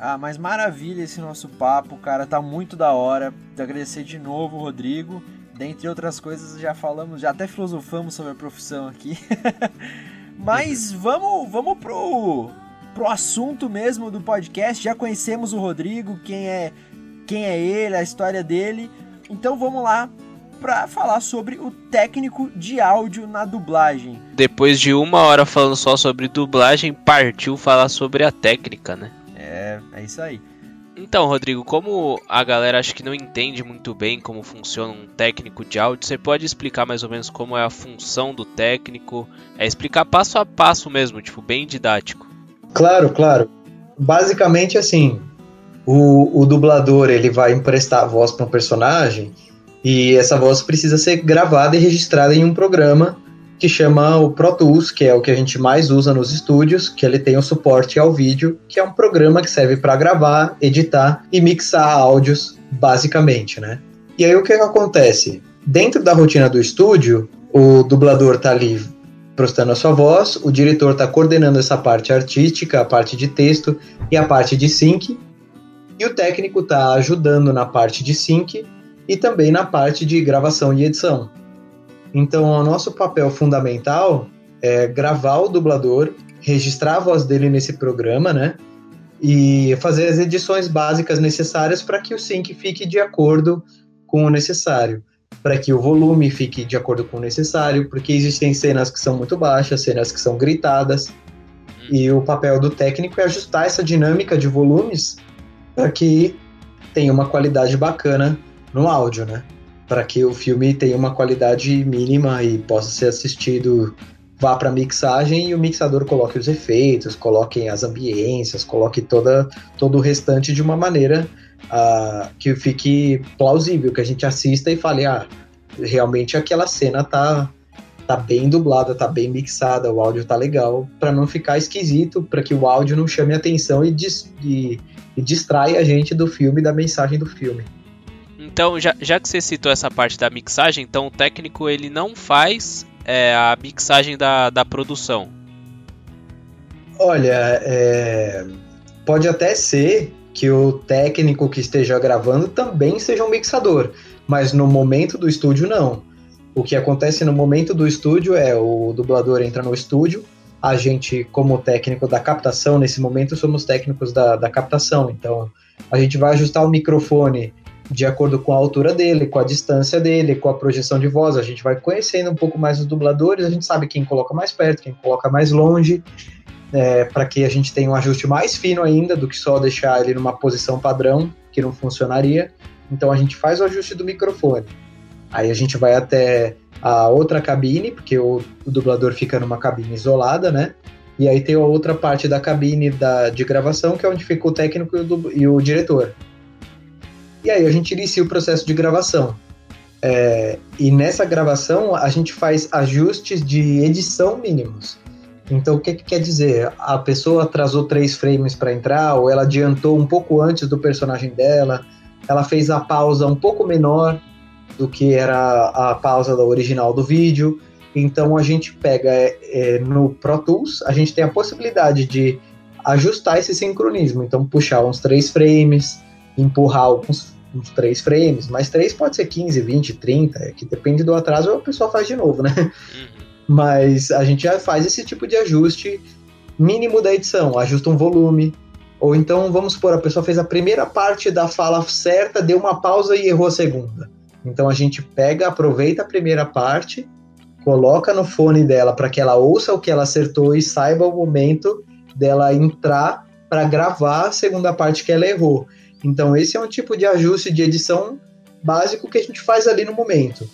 ah, mas maravilha esse nosso papo, cara, tá muito da hora. Agradecer de novo, Rodrigo. Dentre outras coisas, já falamos, já até filosofamos sobre a profissão aqui. mas vamos, vamos pro, pro assunto mesmo do podcast. Já conhecemos o Rodrigo, quem é, quem é ele, a história dele. Então vamos lá para falar sobre o técnico de áudio na dublagem. Depois de uma hora falando só sobre dublagem, partiu falar sobre a técnica, né? É, é isso aí. Então, Rodrigo, como a galera acho que não entende muito bem como funciona um técnico de áudio, você pode explicar mais ou menos como é a função do técnico? É explicar passo a passo mesmo, tipo, bem didático. Claro, claro. Basicamente assim, o, o dublador ele vai emprestar a voz para um personagem e essa voz precisa ser gravada e registrada em um programa que chama o Pro Tools, que é o que a gente mais usa nos estúdios, que ele tem o suporte ao vídeo, que é um programa que serve para gravar, editar e mixar áudios, basicamente, né? E aí o que, que acontece? Dentro da rotina do estúdio, o dublador tá ali prostando a sua voz, o diretor está coordenando essa parte artística, a parte de texto e a parte de sync, e o técnico está ajudando na parte de sync e também na parte de gravação e edição. Então, o nosso papel fundamental é gravar o dublador, registrar a voz dele nesse programa, né? E fazer as edições básicas necessárias para que o sync fique de acordo com o necessário, para que o volume fique de acordo com o necessário, porque existem cenas que são muito baixas, cenas que são gritadas, e o papel do técnico é ajustar essa dinâmica de volumes para que tenha uma qualidade bacana no áudio, né? Para que o filme tenha uma qualidade mínima e possa ser assistido, vá para mixagem e o mixador coloque os efeitos, coloque as ambiências, coloque toda, todo o restante de uma maneira uh, que fique plausível, que a gente assista e fale, ah, realmente aquela cena tá tá bem dublada, tá bem mixada, o áudio tá legal, para não ficar esquisito, para que o áudio não chame atenção e, dis, e, e a gente do filme, da mensagem do filme. Então, já, já que você citou essa parte da mixagem, então o técnico ele não faz é, a mixagem da, da produção. Olha, é, pode até ser que o técnico que esteja gravando também seja um mixador, mas no momento do estúdio não. O que acontece no momento do estúdio é o dublador entra no estúdio, a gente, como técnico da captação, nesse momento somos técnicos da, da captação, então a gente vai ajustar o microfone de acordo com a altura dele, com a distância dele, com a projeção de voz. A gente vai conhecendo um pouco mais os dubladores, a gente sabe quem coloca mais perto, quem coloca mais longe, é, para que a gente tenha um ajuste mais fino ainda do que só deixar ele numa posição padrão, que não funcionaria. Então a gente faz o ajuste do microfone. Aí a gente vai até a outra cabine, porque o, o dublador fica numa cabine isolada, né? E aí tem a outra parte da cabine da, de gravação, que é onde fica o técnico e o, e o diretor. E aí a gente inicia o processo de gravação. É, e nessa gravação a gente faz ajustes de edição mínimos. Então o que, que quer dizer? A pessoa atrasou três frames para entrar, ou ela adiantou um pouco antes do personagem dela, ela fez a pausa um pouco menor do que era a pausa original do vídeo. Então a gente pega é, é, no Pro Tools, a gente tem a possibilidade de ajustar esse sincronismo. Então puxar uns três frames, empurrar alguns uns três frames, mas três pode ser 15, 20, 30, é que depende do atraso, a pessoa faz de novo, né? Uhum. Mas a gente já faz esse tipo de ajuste mínimo da edição, ajusta um volume, ou então, vamos supor, a pessoa fez a primeira parte da fala certa, deu uma pausa e errou a segunda. Então a gente pega, aproveita a primeira parte, coloca no fone dela para que ela ouça o que ela acertou e saiba o momento dela entrar para gravar a segunda parte que ela errou. Então esse é um tipo de ajuste de edição básico que a gente faz ali no momento.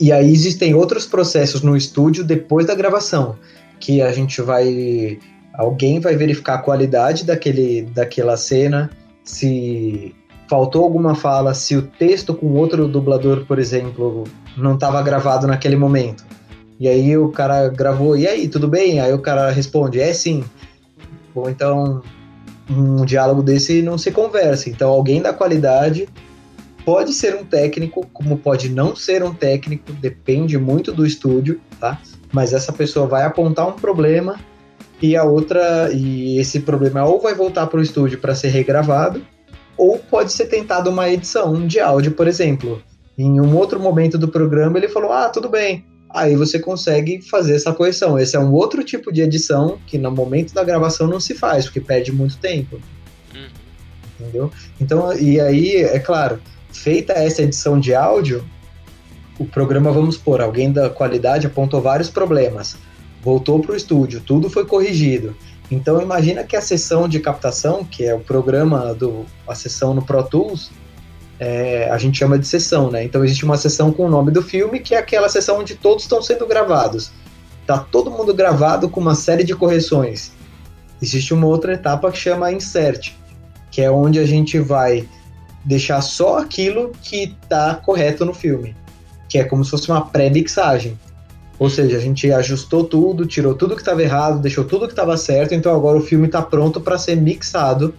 E aí existem outros processos no estúdio depois da gravação, que a gente vai alguém vai verificar a qualidade daquele daquela cena, se faltou alguma fala, se o texto com outro dublador, por exemplo, não estava gravado naquele momento. E aí o cara gravou, e aí, tudo bem? Aí o cara responde, é sim. Ou então um diálogo desse não se conversa. Então alguém da qualidade pode ser um técnico, como pode não ser um técnico, depende muito do estúdio, tá? Mas essa pessoa vai apontar um problema e a outra e esse problema ou vai voltar para o estúdio para ser regravado ou pode ser tentado uma edição de áudio, por exemplo. Em um outro momento do programa ele falou: "Ah, tudo bem. Aí você consegue fazer essa correção. Esse é um outro tipo de edição que no momento da gravação não se faz, porque perde muito tempo. Uhum. Entendeu? Então, e aí, é claro, feita essa edição de áudio, o programa, vamos supor, alguém da qualidade apontou vários problemas, voltou para o estúdio, tudo foi corrigido. Então imagina que a sessão de captação, que é o programa do a sessão no Pro Tools, é, a gente chama de sessão, né? Então existe uma sessão com o nome do filme, que é aquela sessão onde todos estão sendo gravados. Tá todo mundo gravado com uma série de correções. Existe uma outra etapa que chama insert, que é onde a gente vai deixar só aquilo que tá correto no filme, que é como se fosse uma pré-mixagem. Ou seja, a gente ajustou tudo, tirou tudo que estava errado, deixou tudo que estava certo, então agora o filme está pronto para ser mixado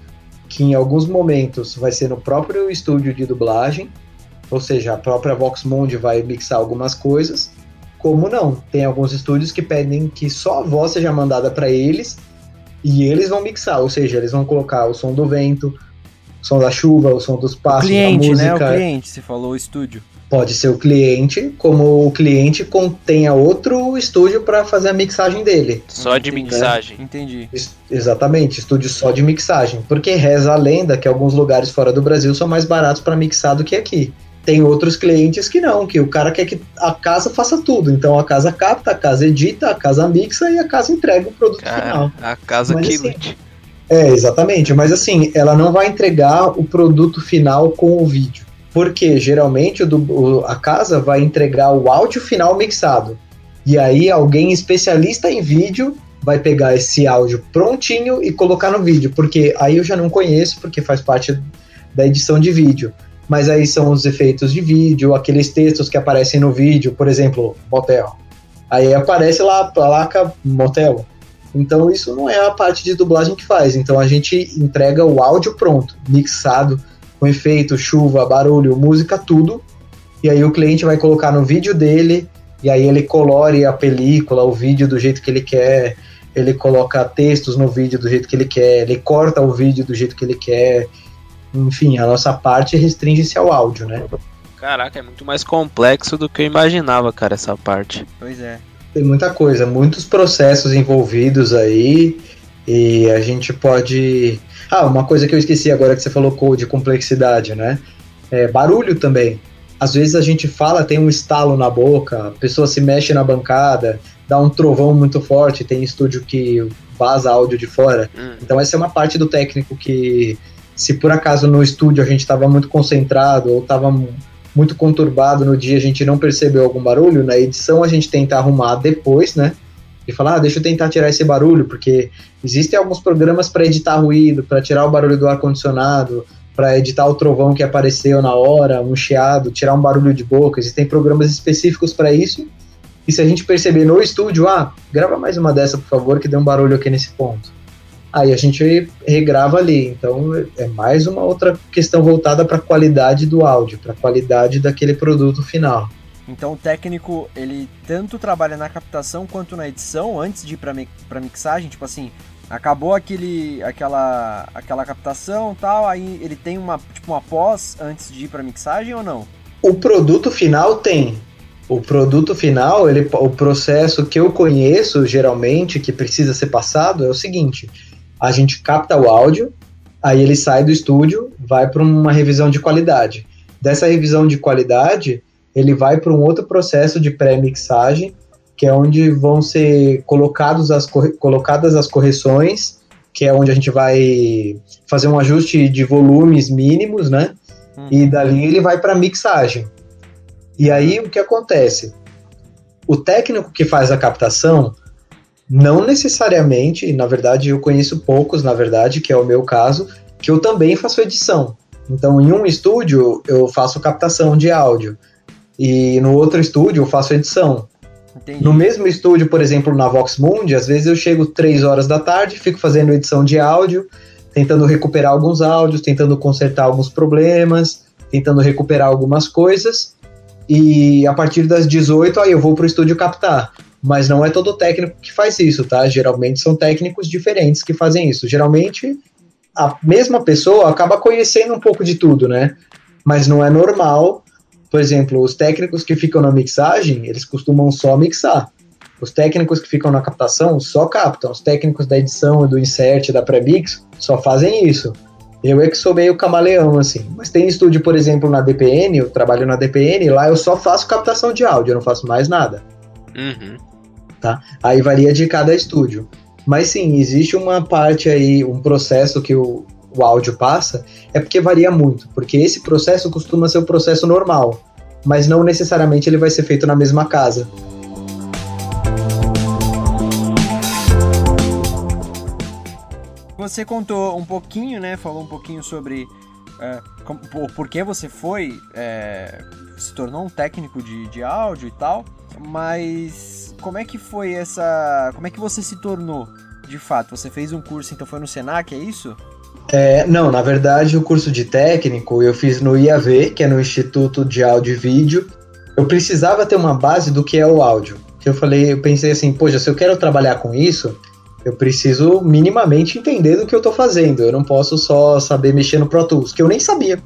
que em alguns momentos vai ser no próprio estúdio de dublagem, ou seja, a própria Voxmundi vai mixar algumas coisas, como não. Tem alguns estúdios que pedem que só a voz seja mandada para eles e eles vão mixar, ou seja, eles vão colocar o som do vento, o som da chuva, o som dos passos, o cliente, a música. Né? O cliente, você falou o estúdio. Pode ser o cliente, como o cliente contenha outro estúdio para fazer a mixagem dele. Só de Entendi. mixagem. Entendi. Es- Exatamente, estúdio só de mixagem. Porque reza a lenda que alguns lugares fora do Brasil são mais baratos para mixar do que aqui. Tem outros clientes que não, que o cara quer que a casa faça tudo. Então a casa capta, a casa edita, a casa mixa e a casa entrega o produto final. Cara, a casa Mas que assim, lute. É, exatamente. Mas assim, ela não vai entregar o produto final com o vídeo. Porque geralmente o o- a casa vai entregar o áudio final mixado. E aí alguém especialista em vídeo vai pegar esse áudio prontinho e colocar no vídeo. Porque aí eu já não conheço, porque faz parte da edição de vídeo. Mas aí são os efeitos de vídeo, aqueles textos que aparecem no vídeo, por exemplo, motel. Aí aparece lá a placa motel. Então isso não é a parte de dublagem que faz. Então a gente entrega o áudio pronto, mixado, com efeito, chuva, barulho, música, tudo. E aí o cliente vai colocar no vídeo dele, e aí ele colore a película, o vídeo do jeito que ele quer, ele coloca textos no vídeo do jeito que ele quer, ele corta o vídeo do jeito que ele quer. Enfim, a nossa parte restringe-se ao áudio, né? Caraca, é muito mais complexo do que eu imaginava, cara, essa parte. Pois é. Tem muita coisa, muitos processos envolvidos aí, e a gente pode. Ah, uma coisa que eu esqueci agora que você falou co- de complexidade, né? É, barulho também. Às vezes a gente fala, tem um estalo na boca, a pessoa se mexe na bancada, dá um trovão muito forte, tem estúdio que vaza áudio de fora. Hum. Então essa é uma parte do técnico que, se por acaso no estúdio a gente estava muito concentrado ou estava muito conturbado no dia, a gente não percebeu algum barulho, na edição a gente tenta arrumar depois, né? E falar, ah, deixa eu tentar tirar esse barulho, porque existem alguns programas para editar ruído, para tirar o barulho do ar-condicionado, para editar o trovão que apareceu na hora, um chiado, tirar um barulho de boca. Existem programas específicos para isso. E se a gente perceber no estúdio, ah, grava mais uma dessa, por favor, que deu um barulho aqui nesse ponto. Aí a gente regrava ali. Então é mais uma outra questão voltada para a qualidade do áudio, para a qualidade daquele produto final. Então o técnico, ele tanto trabalha na captação quanto na edição antes de ir pra, mi mixagem, tipo assim, acabou aquele aquela aquela captação, tal, aí ele tem uma tipo uma pós antes de ir pra mixagem ou não? O produto final tem. O produto final, ele, o processo que eu conheço geralmente que precisa ser passado é o seguinte: a gente capta o áudio, aí ele sai do estúdio, vai para uma revisão de qualidade. Dessa revisão de qualidade, ele vai para um outro processo de pré-mixagem, que é onde vão ser colocados as, colocadas as correções, que é onde a gente vai fazer um ajuste de volumes mínimos, né? E dali ele vai para mixagem. E aí o que acontece? O técnico que faz a captação, não necessariamente, e na verdade eu conheço poucos, na verdade, que é o meu caso, que eu também faço edição. Então, em um estúdio, eu faço captação de áudio. E no outro estúdio, eu faço edição. Entendi. No mesmo estúdio, por exemplo, na Vox Mundi, às vezes eu chego 3 horas da tarde, fico fazendo edição de áudio, tentando recuperar alguns áudios, tentando consertar alguns problemas, tentando recuperar algumas coisas. E a partir das 18, aí eu vou pro estúdio captar. Mas não é todo técnico que faz isso, tá? Geralmente são técnicos diferentes que fazem isso. Geralmente a mesma pessoa acaba conhecendo um pouco de tudo, né? Mas não é normal. Por exemplo, os técnicos que ficam na mixagem, eles costumam só mixar. Os técnicos que ficam na captação só captam. Os técnicos da edição, do insert, da pré-mix, só fazem isso. Eu é que sou meio camaleão, assim. Mas tem estúdio, por exemplo, na DPN, eu trabalho na DPN, lá eu só faço captação de áudio, eu não faço mais nada. Uhum. Tá? Aí varia de cada estúdio. Mas sim, existe uma parte aí, um processo que o, o áudio passa, é porque varia muito, porque esse processo costuma ser o processo normal, mas não necessariamente ele vai ser feito na mesma casa. Você contou um pouquinho, né? Falou um pouquinho sobre é, por que você foi, é, se tornou um técnico de, de áudio e tal, mas como é que foi essa. Como é que você se tornou de fato? Você fez um curso, então foi no Senac, é isso? É, não, na verdade, o curso de técnico eu fiz no IAV, que é no Instituto de Áudio e Vídeo. Eu precisava ter uma base do que é o áudio. Eu falei, eu pensei assim, poxa, se eu quero trabalhar com isso, eu preciso minimamente entender do que eu estou fazendo. Eu não posso só saber mexer no Pro Tools, que eu nem sabia.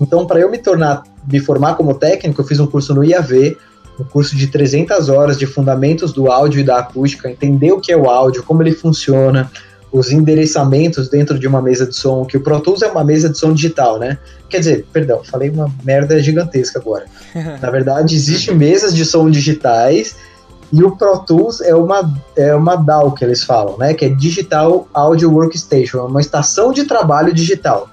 Então, para eu me tornar, me formar como técnico, eu fiz um curso no IAV, um curso de 300 horas de fundamentos do áudio e da acústica, entender o que é o áudio, como ele funciona, os endereçamentos dentro de uma mesa de som, que o Pro Tools é uma mesa de som digital, né? Quer dizer, perdão, falei uma merda gigantesca agora. Na verdade, existem mesas de som digitais e o Pro Tools é uma, é uma DAW que eles falam, né? Que é Digital Audio Workstation, é uma estação de trabalho digital.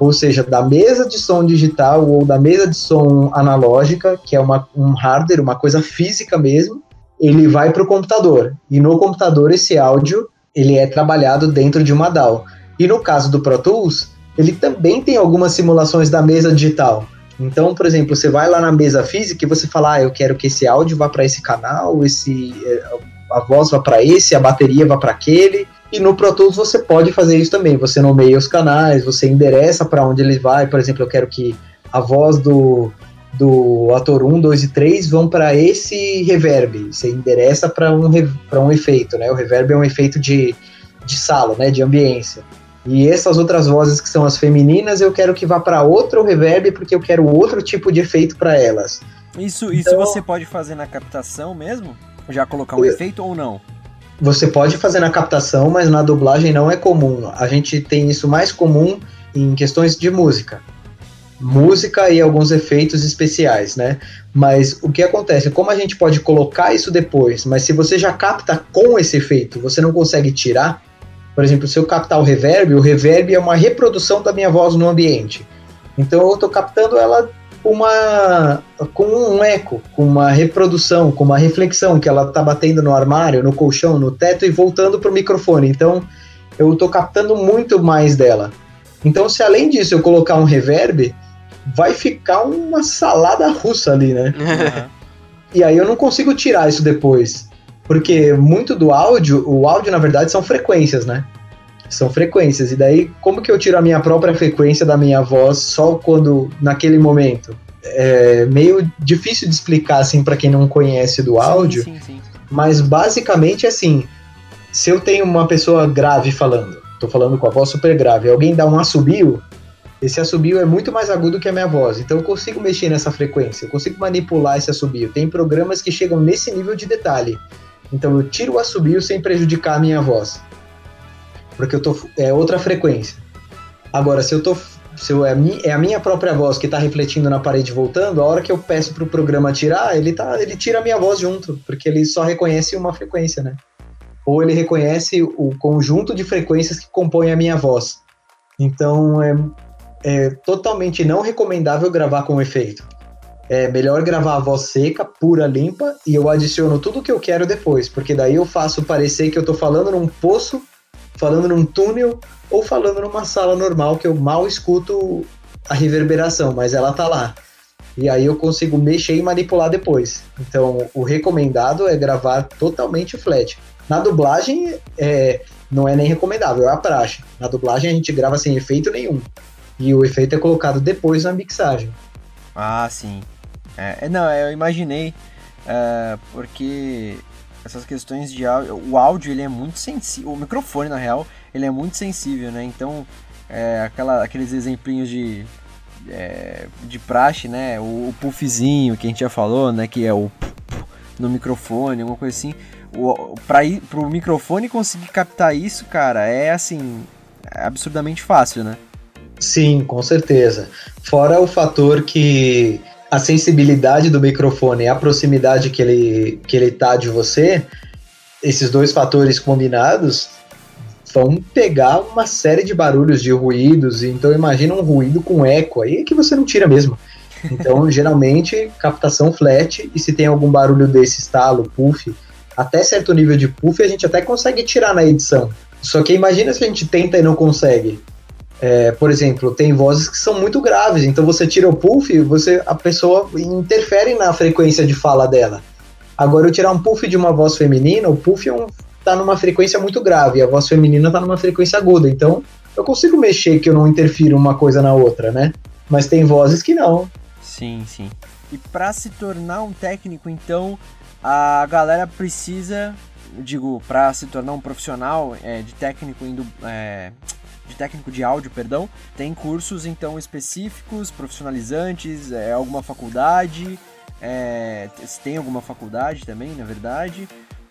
Ou seja, da mesa de som digital ou da mesa de som analógica, que é uma, um hardware, uma coisa física mesmo, ele vai para o computador. E no computador esse áudio ele é trabalhado dentro de uma DAW. E no caso do Pro Tools, ele também tem algumas simulações da mesa digital. Então, por exemplo, você vai lá na mesa física e você fala, ah, eu quero que esse áudio vá para esse canal, esse eh, a voz vá para esse, a bateria vá para aquele. E no Pro Tools você pode fazer isso também. Você nomeia os canais, você endereça para onde ele vai. Por exemplo, eu quero que a voz do, do ator 1, 2 e 3 vão para esse reverb. Você endereça para um, um efeito, né? O reverb é um efeito de, de sala, né? De ambiência. E essas outras vozes que são as femininas, eu quero que vá para outro reverb porque eu quero outro tipo de efeito para elas. Isso, então, isso você pode fazer na captação mesmo? Já colocar um eu, efeito ou não? Você pode fazer na captação, mas na dublagem não é comum. A gente tem isso mais comum em questões de música. Música e alguns efeitos especiais, né? Mas o que acontece? Como a gente pode colocar isso depois, mas se você já capta com esse efeito, você não consegue tirar, por exemplo, se eu captar o reverb, o reverb é uma reprodução da minha voz no ambiente. Então eu estou captando ela uma com um eco, com uma reprodução, com uma reflexão que ela está batendo no armário, no colchão, no teto e voltando para o microfone. Então eu estou captando muito mais dela. Então se além disso eu colocar um reverb, vai ficar uma salada russa ali, né? e aí eu não consigo tirar isso depois. Porque muito do áudio, o áudio na verdade são frequências, né? São frequências. E daí, como que eu tiro a minha própria frequência da minha voz só quando, naquele momento? É meio difícil de explicar, assim, para quem não conhece do áudio. Sim, sim, sim. Mas basicamente, assim, se eu tenho uma pessoa grave falando, tô falando com a voz super grave, alguém dá um assobio, esse assobio é muito mais agudo que a minha voz. Então eu consigo mexer nessa frequência, eu consigo manipular esse assobio. Tem programas que chegam nesse nível de detalhe. Então eu tiro o assobio sem prejudicar a minha voz. Porque eu tô é outra frequência. Agora, se eu tô se eu, é, é a minha própria voz que está refletindo na parede voltando, a hora que eu peço para o programa tirar, ele tá, ele tira a minha voz junto, porque ele só reconhece uma frequência, né? Ou ele reconhece o conjunto de frequências que compõem a minha voz. Então é, é totalmente não recomendável gravar com efeito é melhor gravar a voz seca, pura, limpa, e eu adiciono tudo que eu quero depois, porque daí eu faço parecer que eu tô falando num poço, falando num túnel, ou falando numa sala normal que eu mal escuto a reverberação, mas ela tá lá. E aí eu consigo mexer e manipular depois. Então, o recomendado é gravar totalmente flat. Na dublagem, é, não é nem recomendável, é a praxe. Na dublagem a gente grava sem efeito nenhum. E o efeito é colocado depois na mixagem. Ah, sim. É, é não, eu imaginei, é, porque essas questões de áudio, o áudio ele é muito sensível, o microfone na real, ele é muito sensível, né? Então, é, aquela, aqueles exemplinhos de é, de praxe, né? O, o puffzinho que a gente já falou, né? Que é o no microfone, alguma coisa assim. O, pra ir, microfone conseguir captar isso, cara, é assim, é absurdamente fácil, né? Sim, com certeza. Fora o fator que a sensibilidade do microfone e a proximidade que ele, que ele tá de você, esses dois fatores combinados vão pegar uma série de barulhos, de ruídos. Então imagina um ruído com eco, aí é que você não tira mesmo. Então, geralmente, captação flat, e se tem algum barulho desse estalo, puff, até certo nível de puff, a gente até consegue tirar na edição. Só que imagina se a gente tenta e não consegue. É, por exemplo, tem vozes que são muito graves, então você tira o puff, você, a pessoa interfere na frequência de fala dela. Agora, eu tirar um puff de uma voz feminina, o puff é um, tá numa frequência muito grave, a voz feminina tá numa frequência aguda, então eu consigo mexer que eu não interfiro uma coisa na outra, né? Mas tem vozes que não. Sim, sim. E para se tornar um técnico, então, a galera precisa, digo, para se tornar um profissional é, de técnico indo, é, de técnico de áudio, perdão, tem cursos então específicos, profissionalizantes, é, alguma faculdade, é, tem alguma faculdade também, na verdade,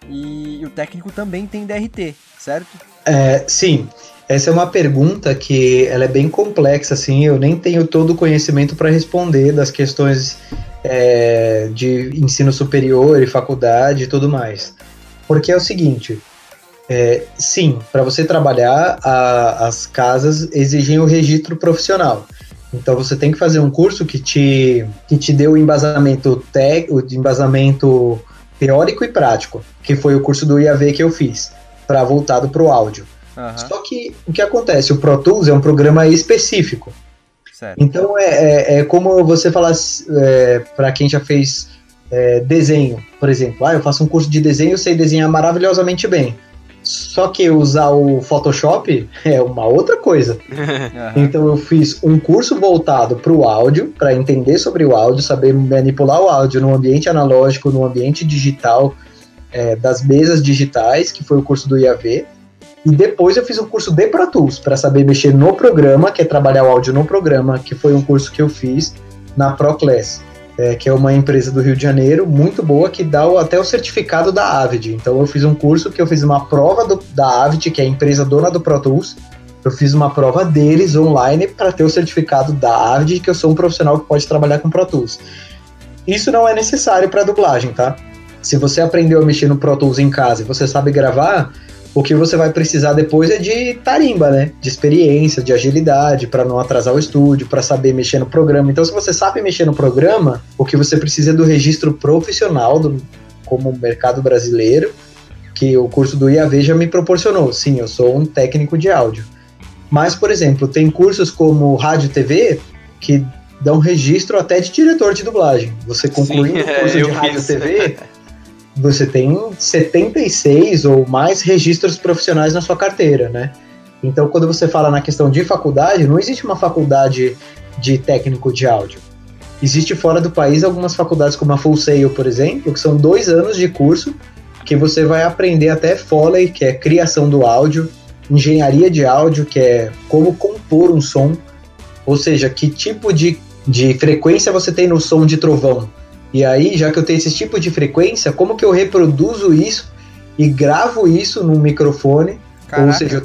e, e o técnico também tem DRT, certo? É, sim. Essa é uma pergunta que ela é bem complexa, assim, eu nem tenho todo o conhecimento para responder das questões é, de ensino superior e faculdade e tudo mais. Porque é o seguinte, é, sim, para você trabalhar, a, as casas exigem o registro profissional. Então você tem que fazer um curso que te, que te dê o embasamento, te, o embasamento teórico e prático, que foi o curso do IAV que eu fiz, para voltado para o áudio. Uhum. Só que o que acontece? O Pro Tools é um programa específico. Certo. Então é, é, é, como você falar é, para quem já fez é, desenho, por exemplo. Ah, eu faço um curso de desenho, sei desenhar maravilhosamente bem. Só que usar o Photoshop é uma outra coisa. Uhum. Então eu fiz um curso voltado para o áudio, para entender sobre o áudio, saber manipular o áudio no ambiente analógico, no ambiente digital, é, das mesas digitais, que foi o curso do IAV. E depois eu fiz um curso de Pro Tools, para saber mexer no programa, que é trabalhar o áudio no programa, que foi um curso que eu fiz na ProClass é, que é uma empresa do Rio de Janeiro, muito boa, que dá o, até o certificado da Avid. Então eu fiz um curso que eu fiz uma prova do, da Avid, que é a empresa dona do Pro Tools. Eu fiz uma prova deles online para ter o certificado da Avid, que eu sou um profissional que pode trabalhar com Pro Tools. Isso não é necessário para dublagem, tá? Se você aprendeu a mexer no Pro Tools em casa e você sabe gravar, o que você vai precisar depois é de tarimba, né? De experiência, de agilidade, para não atrasar o estúdio, para saber mexer no programa. Então, se você sabe mexer no programa, o que você precisa é do registro profissional, do, como mercado brasileiro, que o curso do IAV já me proporcionou. Sim, eu sou um técnico de áudio. Mas, por exemplo, tem cursos como rádio TV que dão registro até de diretor de dublagem. Você concluindo o curso de rádio TV, você tem 76 ou mais registros profissionais na sua carteira, né? Então, quando você fala na questão de faculdade, não existe uma faculdade de técnico de áudio. Existe fora do país algumas faculdades como a Full Sail, por exemplo, que são dois anos de curso que você vai aprender até Foley, que é criação do áudio, engenharia de áudio, que é como compor um som, ou seja, que tipo de, de frequência você tem no som de trovão, e aí, já que eu tenho esse tipo de frequência, como que eu reproduzo isso e gravo isso no microfone? Caraca. Ou seja,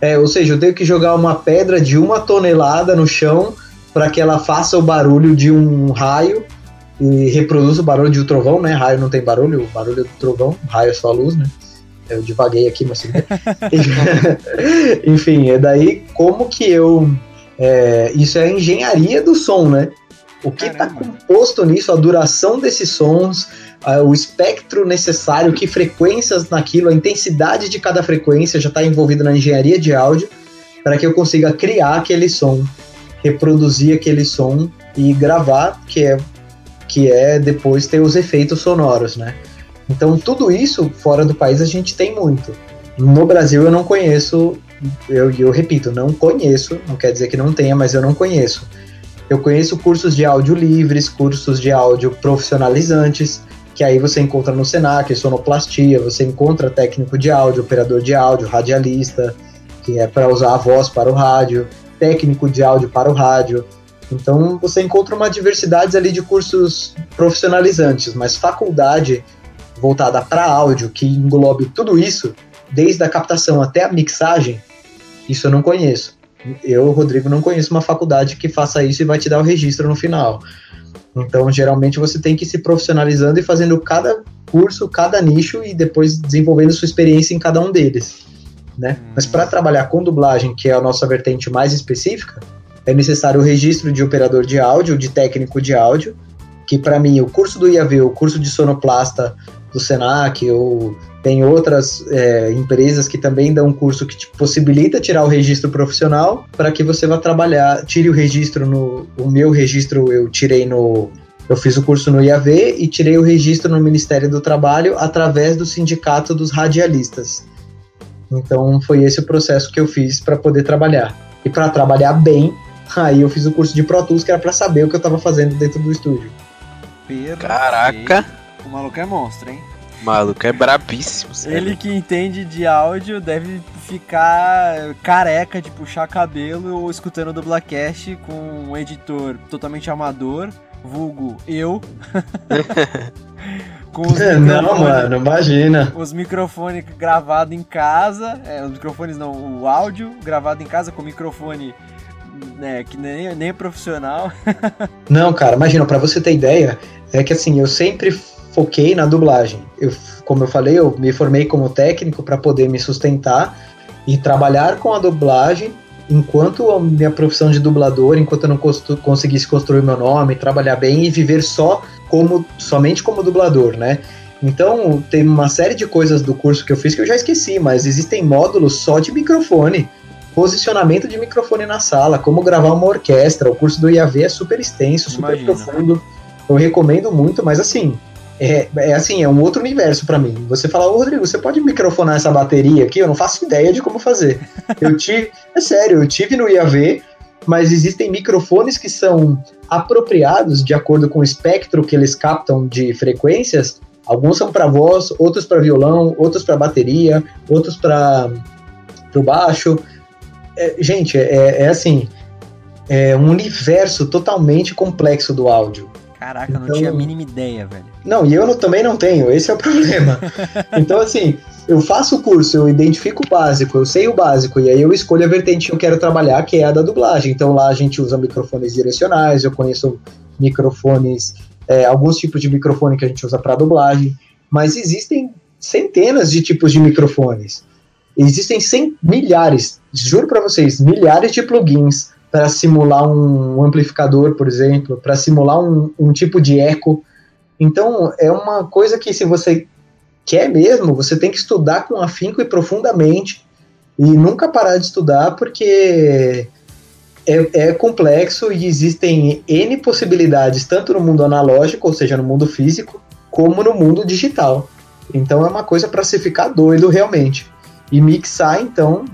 é, ou seja, eu tenho que jogar uma pedra de uma tonelada no chão para que ela faça o barulho de um raio e reproduza o barulho de um trovão, né? Raio não tem barulho, o barulho é do trovão, raio é só luz, né? Eu divaguei aqui, mas enfim, é daí como que eu é, isso é a engenharia do som, né? O que está composto nisso, a duração desses sons, o espectro necessário, que frequências naquilo, a intensidade de cada frequência já está envolvida na engenharia de áudio para que eu consiga criar aquele som. reproduzir aquele som e gravar, que é que é depois ter os efeitos sonoros, né? Então tudo isso fora do país a gente tem muito. No Brasil eu não conheço, eu, eu repito, não conheço, não quer dizer que não tenha, mas eu não conheço. Eu conheço cursos de áudio livres, cursos de áudio profissionalizantes, que aí você encontra no Senac, sonoplastia, você encontra técnico de áudio, operador de áudio, radialista, que é para usar a voz para o rádio, técnico de áudio para o rádio. Então você encontra uma diversidade ali de cursos profissionalizantes, mas faculdade voltada para áudio que englobe tudo isso, desde a captação até a mixagem, isso eu não conheço. Eu, Rodrigo, não conheço uma faculdade que faça isso e vai te dar o registro no final. Então, geralmente você tem que ir se profissionalizando e fazendo cada curso, cada nicho e depois desenvolvendo sua experiência em cada um deles, né? Hum. Mas para trabalhar com dublagem, que é a nossa vertente mais específica, é necessário o registro de operador de áudio, de técnico de áudio, que para mim o curso do IAV, o curso de sonoplasta do Senac, ou tem outras é, empresas que também dão um curso que te possibilita tirar o registro profissional para que você vá trabalhar, tire o registro no. O meu registro eu tirei no. Eu fiz o curso no IAV e tirei o registro no Ministério do Trabalho através do Sindicato dos Radialistas. Então foi esse o processo que eu fiz para poder trabalhar. E para trabalhar bem, aí eu fiz o curso de Pro Tools que era para saber o que eu estava fazendo dentro do estúdio. Caraca! O maluco é monstro, hein? O maluco é brabíssimo. Sério. Ele que entende de áudio deve ficar careca de puxar cabelo ou escutando o Dublacast com um editor totalmente amador, vulgo eu. com os é, não, mano, imagina. Os microfones gravados em casa, é, os microfones não, o áudio gravado em casa com microfone né, que nem, nem é profissional. não, cara, imagina, para você ter ideia, é que assim, eu sempre foquei na dublagem. Eu, como eu falei, eu me formei como técnico para poder me sustentar e trabalhar com a dublagem enquanto a minha profissão de dublador, enquanto eu não conseguisse construir meu nome, trabalhar bem e viver só como somente como dublador, né? Então, tem uma série de coisas do curso que eu fiz que eu já esqueci, mas existem módulos só de microfone, posicionamento de microfone na sala, como gravar uma orquestra. O curso do IAV é super extenso, super Imagina. profundo. Eu recomendo muito, mas assim, é, é assim, é um outro universo para mim. Você fala, ô Rodrigo, você pode microfonar essa bateria aqui? Eu não faço ideia de como fazer. Eu tive, é sério, eu tive no IAV, mas existem microfones que são apropriados de acordo com o espectro que eles captam de frequências. Alguns são para voz, outros para violão, outros para bateria, outros para o baixo. É, gente, é, é assim, é um universo totalmente complexo do áudio. Caraca, então, não tinha a mínima ideia, velho. Não, e eu não, também não tenho, esse é o problema. então, assim, eu faço o curso, eu identifico o básico, eu sei o básico, e aí eu escolho a vertente que eu quero trabalhar, que é a da dublagem. Então lá a gente usa microfones direcionais, eu conheço microfones, é, alguns tipos de microfone que a gente usa para dublagem, mas existem centenas de tipos de microfones. Existem cem, milhares, juro para vocês, milhares de plugins para simular um amplificador, por exemplo, para simular um, um tipo de eco. Então, é uma coisa que, se você quer mesmo, você tem que estudar com afinco e profundamente e nunca parar de estudar, porque é, é, complexo e existem N possibilidades, tanto no mundo analógico, ou seja, no mundo físico, como no mundo digital. Então, é uma coisa para se ficar doido realmente. E mixar, então,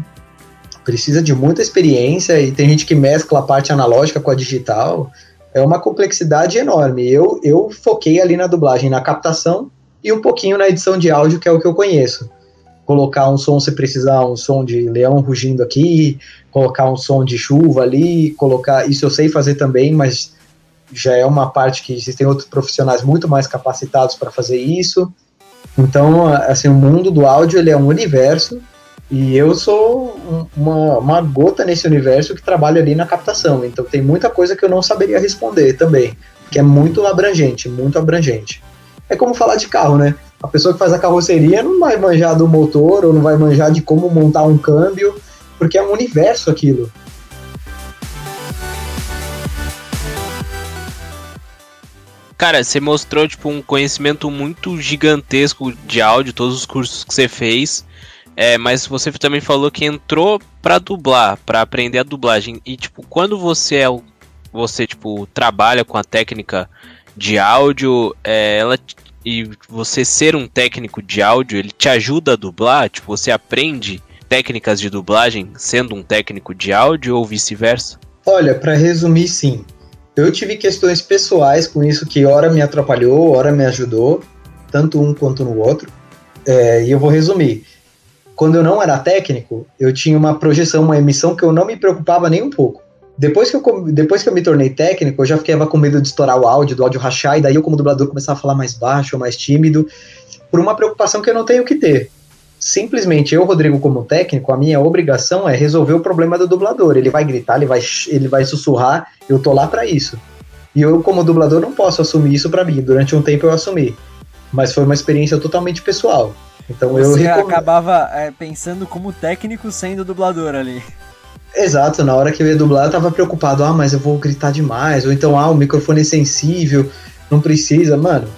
precisa de muita experiência e tem gente que mescla a parte analógica com a digital. É uma complexidade enorme. Eu, eu foquei ali na dublagem, na captação e um pouquinho na edição de áudio, que é o que eu conheço. Colocar um som se precisar, um som de leão rugindo aqui, colocar um som de chuva ali, colocar. Isso eu sei fazer também, mas já é uma parte que existem outros profissionais muito mais capacitados para fazer isso. Então, assim, o mundo do áudio ele é um universo e eu sou uma, uma gota nesse universo que trabalha ali na captação. Então tem muita coisa que eu não saberia responder também, que é muito abrangente, muito abrangente. É como falar de carro, né? A pessoa que faz a carroceria não vai manjar do motor ou não vai manjar de como montar um câmbio, porque é um universo aquilo. Cara, você mostrou tipo um conhecimento muito gigantesco de áudio, todos os cursos que você fez. É, mas você também falou que entrou pra dublar, pra aprender a dublagem. E, tipo, quando você é. Você, tipo, trabalha com a técnica de áudio, é, ela. E você ser um técnico de áudio, ele te ajuda a dublar? Tipo, você aprende técnicas de dublagem sendo um técnico de áudio ou vice-versa? Olha, para resumir, sim. Eu tive questões pessoais com isso que hora me atrapalhou, hora me ajudou, tanto um quanto no outro. É, e eu vou resumir. Quando eu não era técnico, eu tinha uma projeção, uma emissão que eu não me preocupava nem um pouco. Depois que, eu, depois que eu me tornei técnico, eu já ficava com medo de estourar o áudio, do áudio rachar, e daí eu, como dublador, começava a falar mais baixo, mais tímido, por uma preocupação que eu não tenho que ter simplesmente eu, Rodrigo, como técnico, a minha obrigação é resolver o problema do dublador. Ele vai gritar, ele vai, ele vai sussurrar, eu tô lá para isso. E eu, como dublador, não posso assumir isso para mim. Durante um tempo eu assumi. Mas foi uma experiência totalmente pessoal. Então Você eu recom... acabava é, pensando como técnico sendo dublador ali. Exato, na hora que eu ia dublar eu tava preocupado, ah, mas eu vou gritar demais, ou então, ah, o microfone é sensível, não precisa, mano.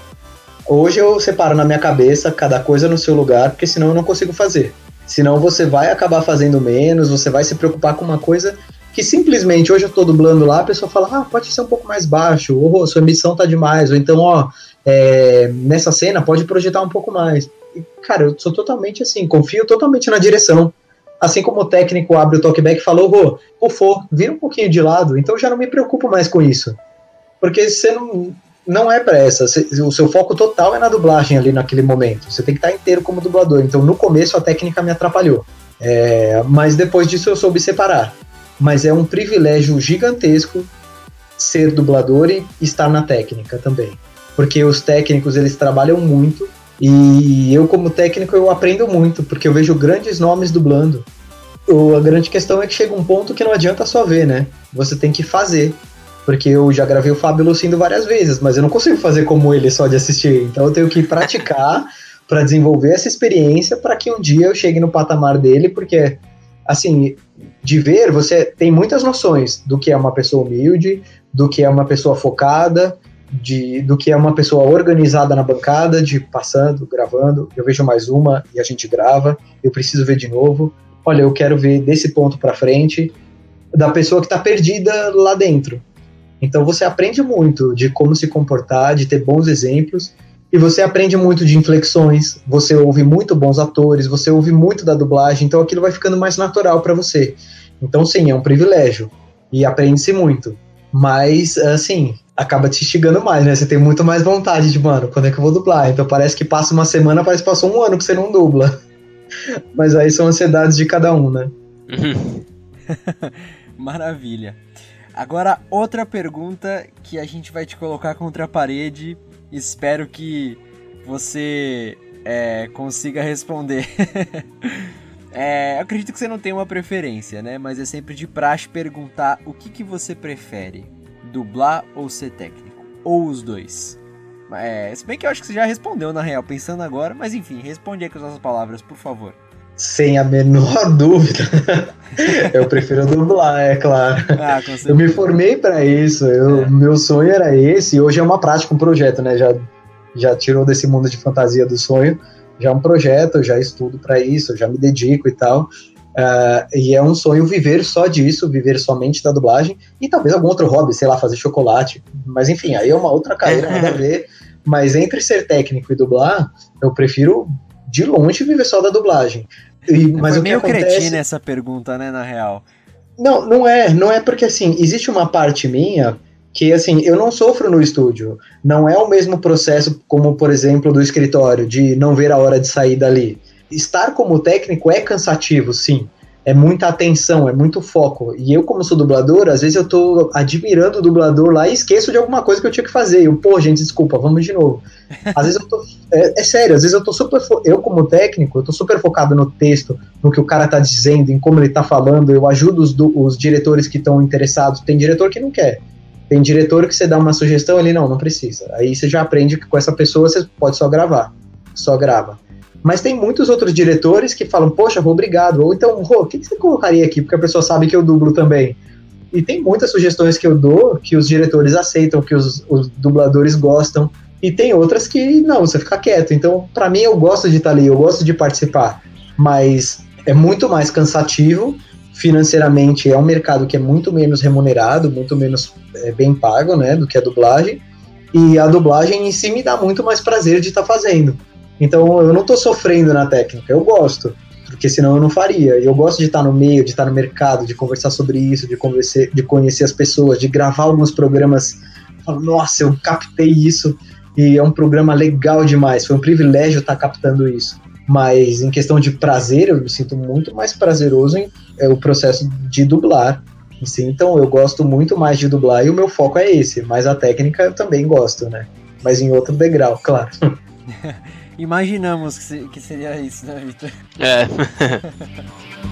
Hoje eu separo na minha cabeça cada coisa no seu lugar, porque senão eu não consigo fazer. Senão você vai acabar fazendo menos, você vai se preocupar com uma coisa que simplesmente hoje eu tô dublando lá, a pessoa fala, ah, pode ser um pouco mais baixo, ou sua emissão tá demais, ou então, ó, é, nessa cena pode projetar um pouco mais. E, cara, eu sou totalmente assim, confio totalmente na direção. Assim como o técnico abre o talkback e falou, Rô, pufou, vira um pouquinho de lado, então já não me preocupo mais com isso. Porque você não, não é para essa. O seu foco total é na dublagem ali naquele momento. Você tem que estar inteiro como dublador. Então, no começo, a técnica me atrapalhou. É, mas depois disso, eu soube separar. Mas é um privilégio gigantesco ser dublador e estar na técnica também. Porque os técnicos, eles trabalham muito. E eu, como técnico, eu aprendo muito. Porque eu vejo grandes nomes dublando. O, a grande questão é que chega um ponto que não adianta só ver, né? Você tem que fazer porque eu já gravei o Fábio Lucindo várias vezes, mas eu não consigo fazer como ele só de assistir. Então eu tenho que praticar para desenvolver essa experiência para que um dia eu chegue no patamar dele, porque assim, de ver, você tem muitas noções do que é uma pessoa humilde, do que é uma pessoa focada, de, do que é uma pessoa organizada na bancada, de passando, gravando. Eu vejo mais uma e a gente grava. Eu preciso ver de novo. Olha, eu quero ver desse ponto para frente da pessoa que está perdida lá dentro. Então você aprende muito de como se comportar, de ter bons exemplos, e você aprende muito de inflexões, você ouve muito bons atores, você ouve muito da dublagem, então aquilo vai ficando mais natural para você. Então sim, é um privilégio e aprende-se muito. Mas assim, acaba te instigando mais, né? Você tem muito mais vontade de, mano, quando é que eu vou dublar? Então parece que passa uma semana, parece que passou um ano que você não dubla. Mas aí são ansiedades de cada um, né? Maravilha. Agora, outra pergunta que a gente vai te colocar contra a parede. Espero que você é, consiga responder. é, acredito que você não tem uma preferência, né? Mas é sempre de praxe perguntar o que, que você prefere: dublar ou ser técnico? Ou os dois? É, se bem que eu acho que você já respondeu na real, pensando agora, mas enfim, responde aí com as nossas palavras, por favor. Sem a menor dúvida. eu prefiro dublar, é claro. Ah, eu me formei para isso. Eu, é. Meu sonho era esse. E hoje é uma prática, um projeto, né? Já, já tirou desse mundo de fantasia do sonho. Já é um projeto, eu já estudo para isso, eu já me dedico e tal. Uh, e é um sonho viver só disso, viver somente da dublagem. E talvez algum outro hobby, sei lá, fazer chocolate. Mas enfim, aí é uma outra carreira, nada a ver. Mas entre ser técnico e dublar, eu prefiro de longe viver só da dublagem. E, mas Foi o meio acontece... cretina essa pergunta, né, na real. Não, não é, não é porque assim, existe uma parte minha que assim, eu não sofro no estúdio. Não é o mesmo processo como, por exemplo, do escritório, de não ver a hora de sair dali. Estar como técnico é cansativo, sim é muita atenção, é muito foco. E eu, como sou dublador, às vezes eu tô admirando o dublador lá e esqueço de alguma coisa que eu tinha que fazer. Eu, pô, gente, desculpa, vamos de novo. Às vezes eu tô. É, é, sério, às vezes eu tô super. Eu, como técnico, eu tô super focado no texto, no que o cara tá dizendo, em como ele tá falando. Eu ajudo os, os diretores que estão interessados. Tem diretor que não quer. Tem diretor que você dá uma sugestão, ele não, não precisa. Aí você já aprende que com essa pessoa você pode só gravar. Só grava. Mas tem muitos outros diretores que falam, poxa, vou obrigado. Ou então, Rô, o que, você colocaria aqui? Porque a pessoa sabe que eu dublo também. E tem muitas sugestões que eu dou que os diretores aceitam, que os, os dubladores gostam. E tem outras que não, você fica quieto. Então, para mim, eu gosto de estar ali, eu gosto de participar. mas é muito mais cansativo. Financeiramente é um mercado que é muito menos remunerado, muito menos é, bem pago, né, do que a dublagem. E a dublagem em si me dá muito mais prazer de estar tá fazendo. Então eu não estou sofrendo na técnica, eu gosto, porque senão eu não faria. Eu gosto de estar no meio, de estar no mercado, de conversar sobre isso, de, conversar, de conhecer as pessoas, de gravar alguns programas. Falo, Nossa, eu captei isso e é um programa legal demais. Foi um privilégio estar captando isso. Mas em questão de prazer, eu me sinto muito mais prazeroso em é, o processo de dublar. Então eu gosto muito mais de dublar e o meu foco é esse, mas a técnica eu também gosto, né? Mas em outro degrau, claro. Imaginamos que, que seria isso, né, Victor? É.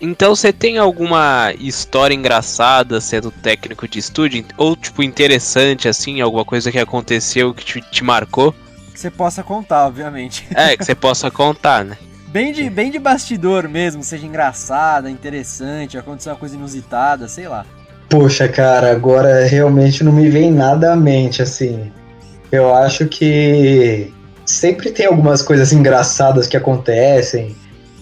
Então você tem alguma história engraçada sendo técnico de estúdio? Ou, tipo, interessante, assim, alguma coisa que aconteceu que te, te marcou? Que você possa contar, obviamente. É, que você possa contar, né? Bem de, bem de bastidor mesmo, seja engraçada, interessante, aconteceu uma coisa inusitada, sei lá. Poxa, cara, agora realmente não me vem nada à mente, assim. Eu acho que sempre tem algumas coisas engraçadas que acontecem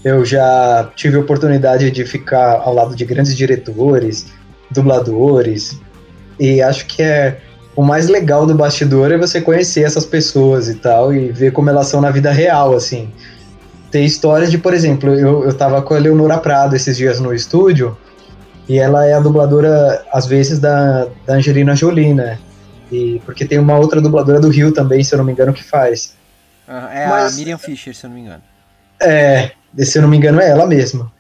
eu já tive oportunidade de ficar ao lado de grandes diretores, dubladores, e acho que é o mais legal do bastidor é você conhecer essas pessoas e tal, e ver como elas são na vida real, assim. Tem histórias de, por exemplo, eu, eu tava com a Leonora Prado esses dias no estúdio, e ela é a dubladora, às vezes, da, da Angelina Jolie, né? E, porque tem uma outra dubladora do Rio também, se eu não me engano, que faz. é Mas, a Miriam Fischer, se eu não me engano. É, se eu não me engano é ela mesma.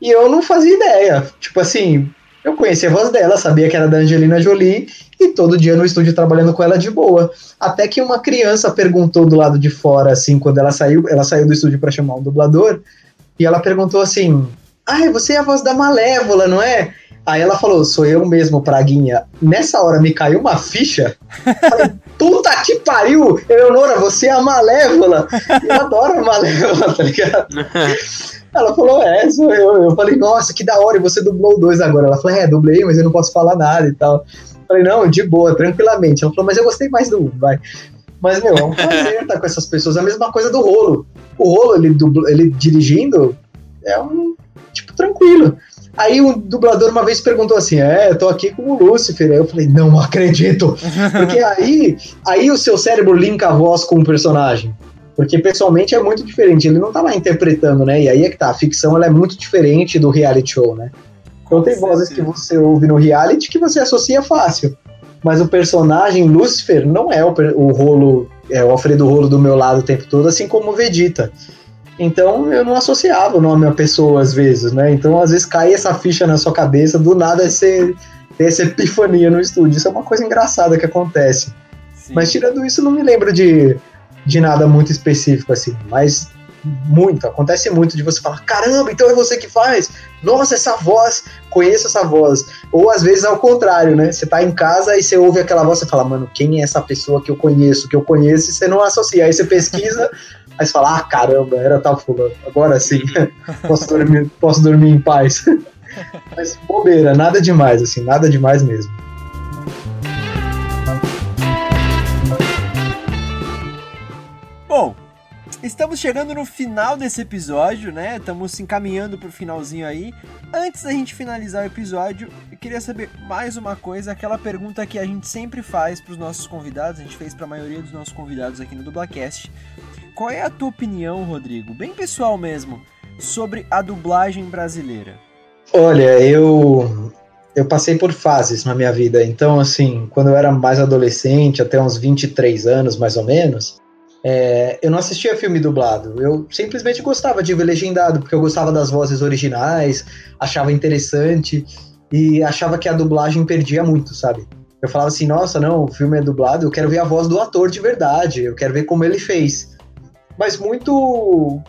E eu não fazia ideia. Tipo assim, eu conhecia a voz dela, sabia que era da Angelina Jolie e todo dia no estúdio trabalhando com ela de boa. Até que uma criança perguntou do lado de fora, assim, quando ela saiu, ela saiu do estúdio para chamar um dublador, e ela perguntou assim: Ai, você é a voz da Malévola, não é? Aí ela falou, sou eu mesmo, Praguinha. Nessa hora me caiu uma ficha. Falei, puta que pariu! Eleonora, você é a Malévola! Eu adoro a Malévola, tá ligado? Ela falou, é, sou eu. Eu falei, nossa, que da hora, e você dublou dois agora. Ela falou, é, dublei, mas eu não posso falar nada e tal. Eu falei, não, de boa, tranquilamente. Ela falou, mas eu gostei mais do um, vai. Mas, meu, é um prazer estar com essas pessoas. A mesma coisa do rolo. O rolo, ele, dubla, ele dirigindo, é um, tipo, tranquilo. Aí o dublador uma vez perguntou assim: É, eu tô aqui com o Lúcifer. Aí eu falei: Não acredito. Porque aí, aí o seu cérebro linka a voz com o personagem. Porque pessoalmente é muito diferente. Ele não tá lá interpretando, né? E aí é que tá. A ficção ela é muito diferente do reality show, né? Então tem vozes que você ouve no reality que você associa fácil. Mas o personagem Lúcifer não é o, o rolo, é o Alfredo Rolo do meu lado o tempo todo, assim como o Vegeta. Então eu não associava o nome a pessoa às vezes, né? Então às vezes cai essa ficha na sua cabeça, do nada você tem essa epifania no estúdio. Isso é uma coisa engraçada que acontece. Sim. Mas tirando isso, não me lembro de, de nada muito específico assim. Mas muito, acontece muito de você falar: caramba, então é você que faz? Nossa, essa voz, conheço essa voz. Ou às vezes ao contrário, né? Você tá em casa e você ouve aquela voz e fala: mano, quem é essa pessoa que eu conheço, que eu conheço, e você não associa. Aí você pesquisa. Aí você fala, ah, caramba, era tal fulano. Agora sim, posso, dormir, posso dormir em paz. Mas bobeira, nada demais, assim, nada demais mesmo. Bom, estamos chegando no final desse episódio, né? Estamos se encaminhando pro finalzinho aí. Antes da gente finalizar o episódio, eu queria saber mais uma coisa, aquela pergunta que a gente sempre faz para os nossos convidados, a gente fez para a maioria dos nossos convidados aqui no Dublacast, qual é a tua opinião, Rodrigo, bem pessoal mesmo, sobre a dublagem brasileira? Olha, eu eu passei por fases na minha vida. Então, assim, quando eu era mais adolescente, até uns 23 anos mais ou menos, é, eu não assistia filme dublado. Eu simplesmente gostava de ver legendado, porque eu gostava das vozes originais, achava interessante e achava que a dublagem perdia muito, sabe? Eu falava assim, nossa, não, o filme é dublado, eu quero ver a voz do ator de verdade, eu quero ver como ele fez mas muito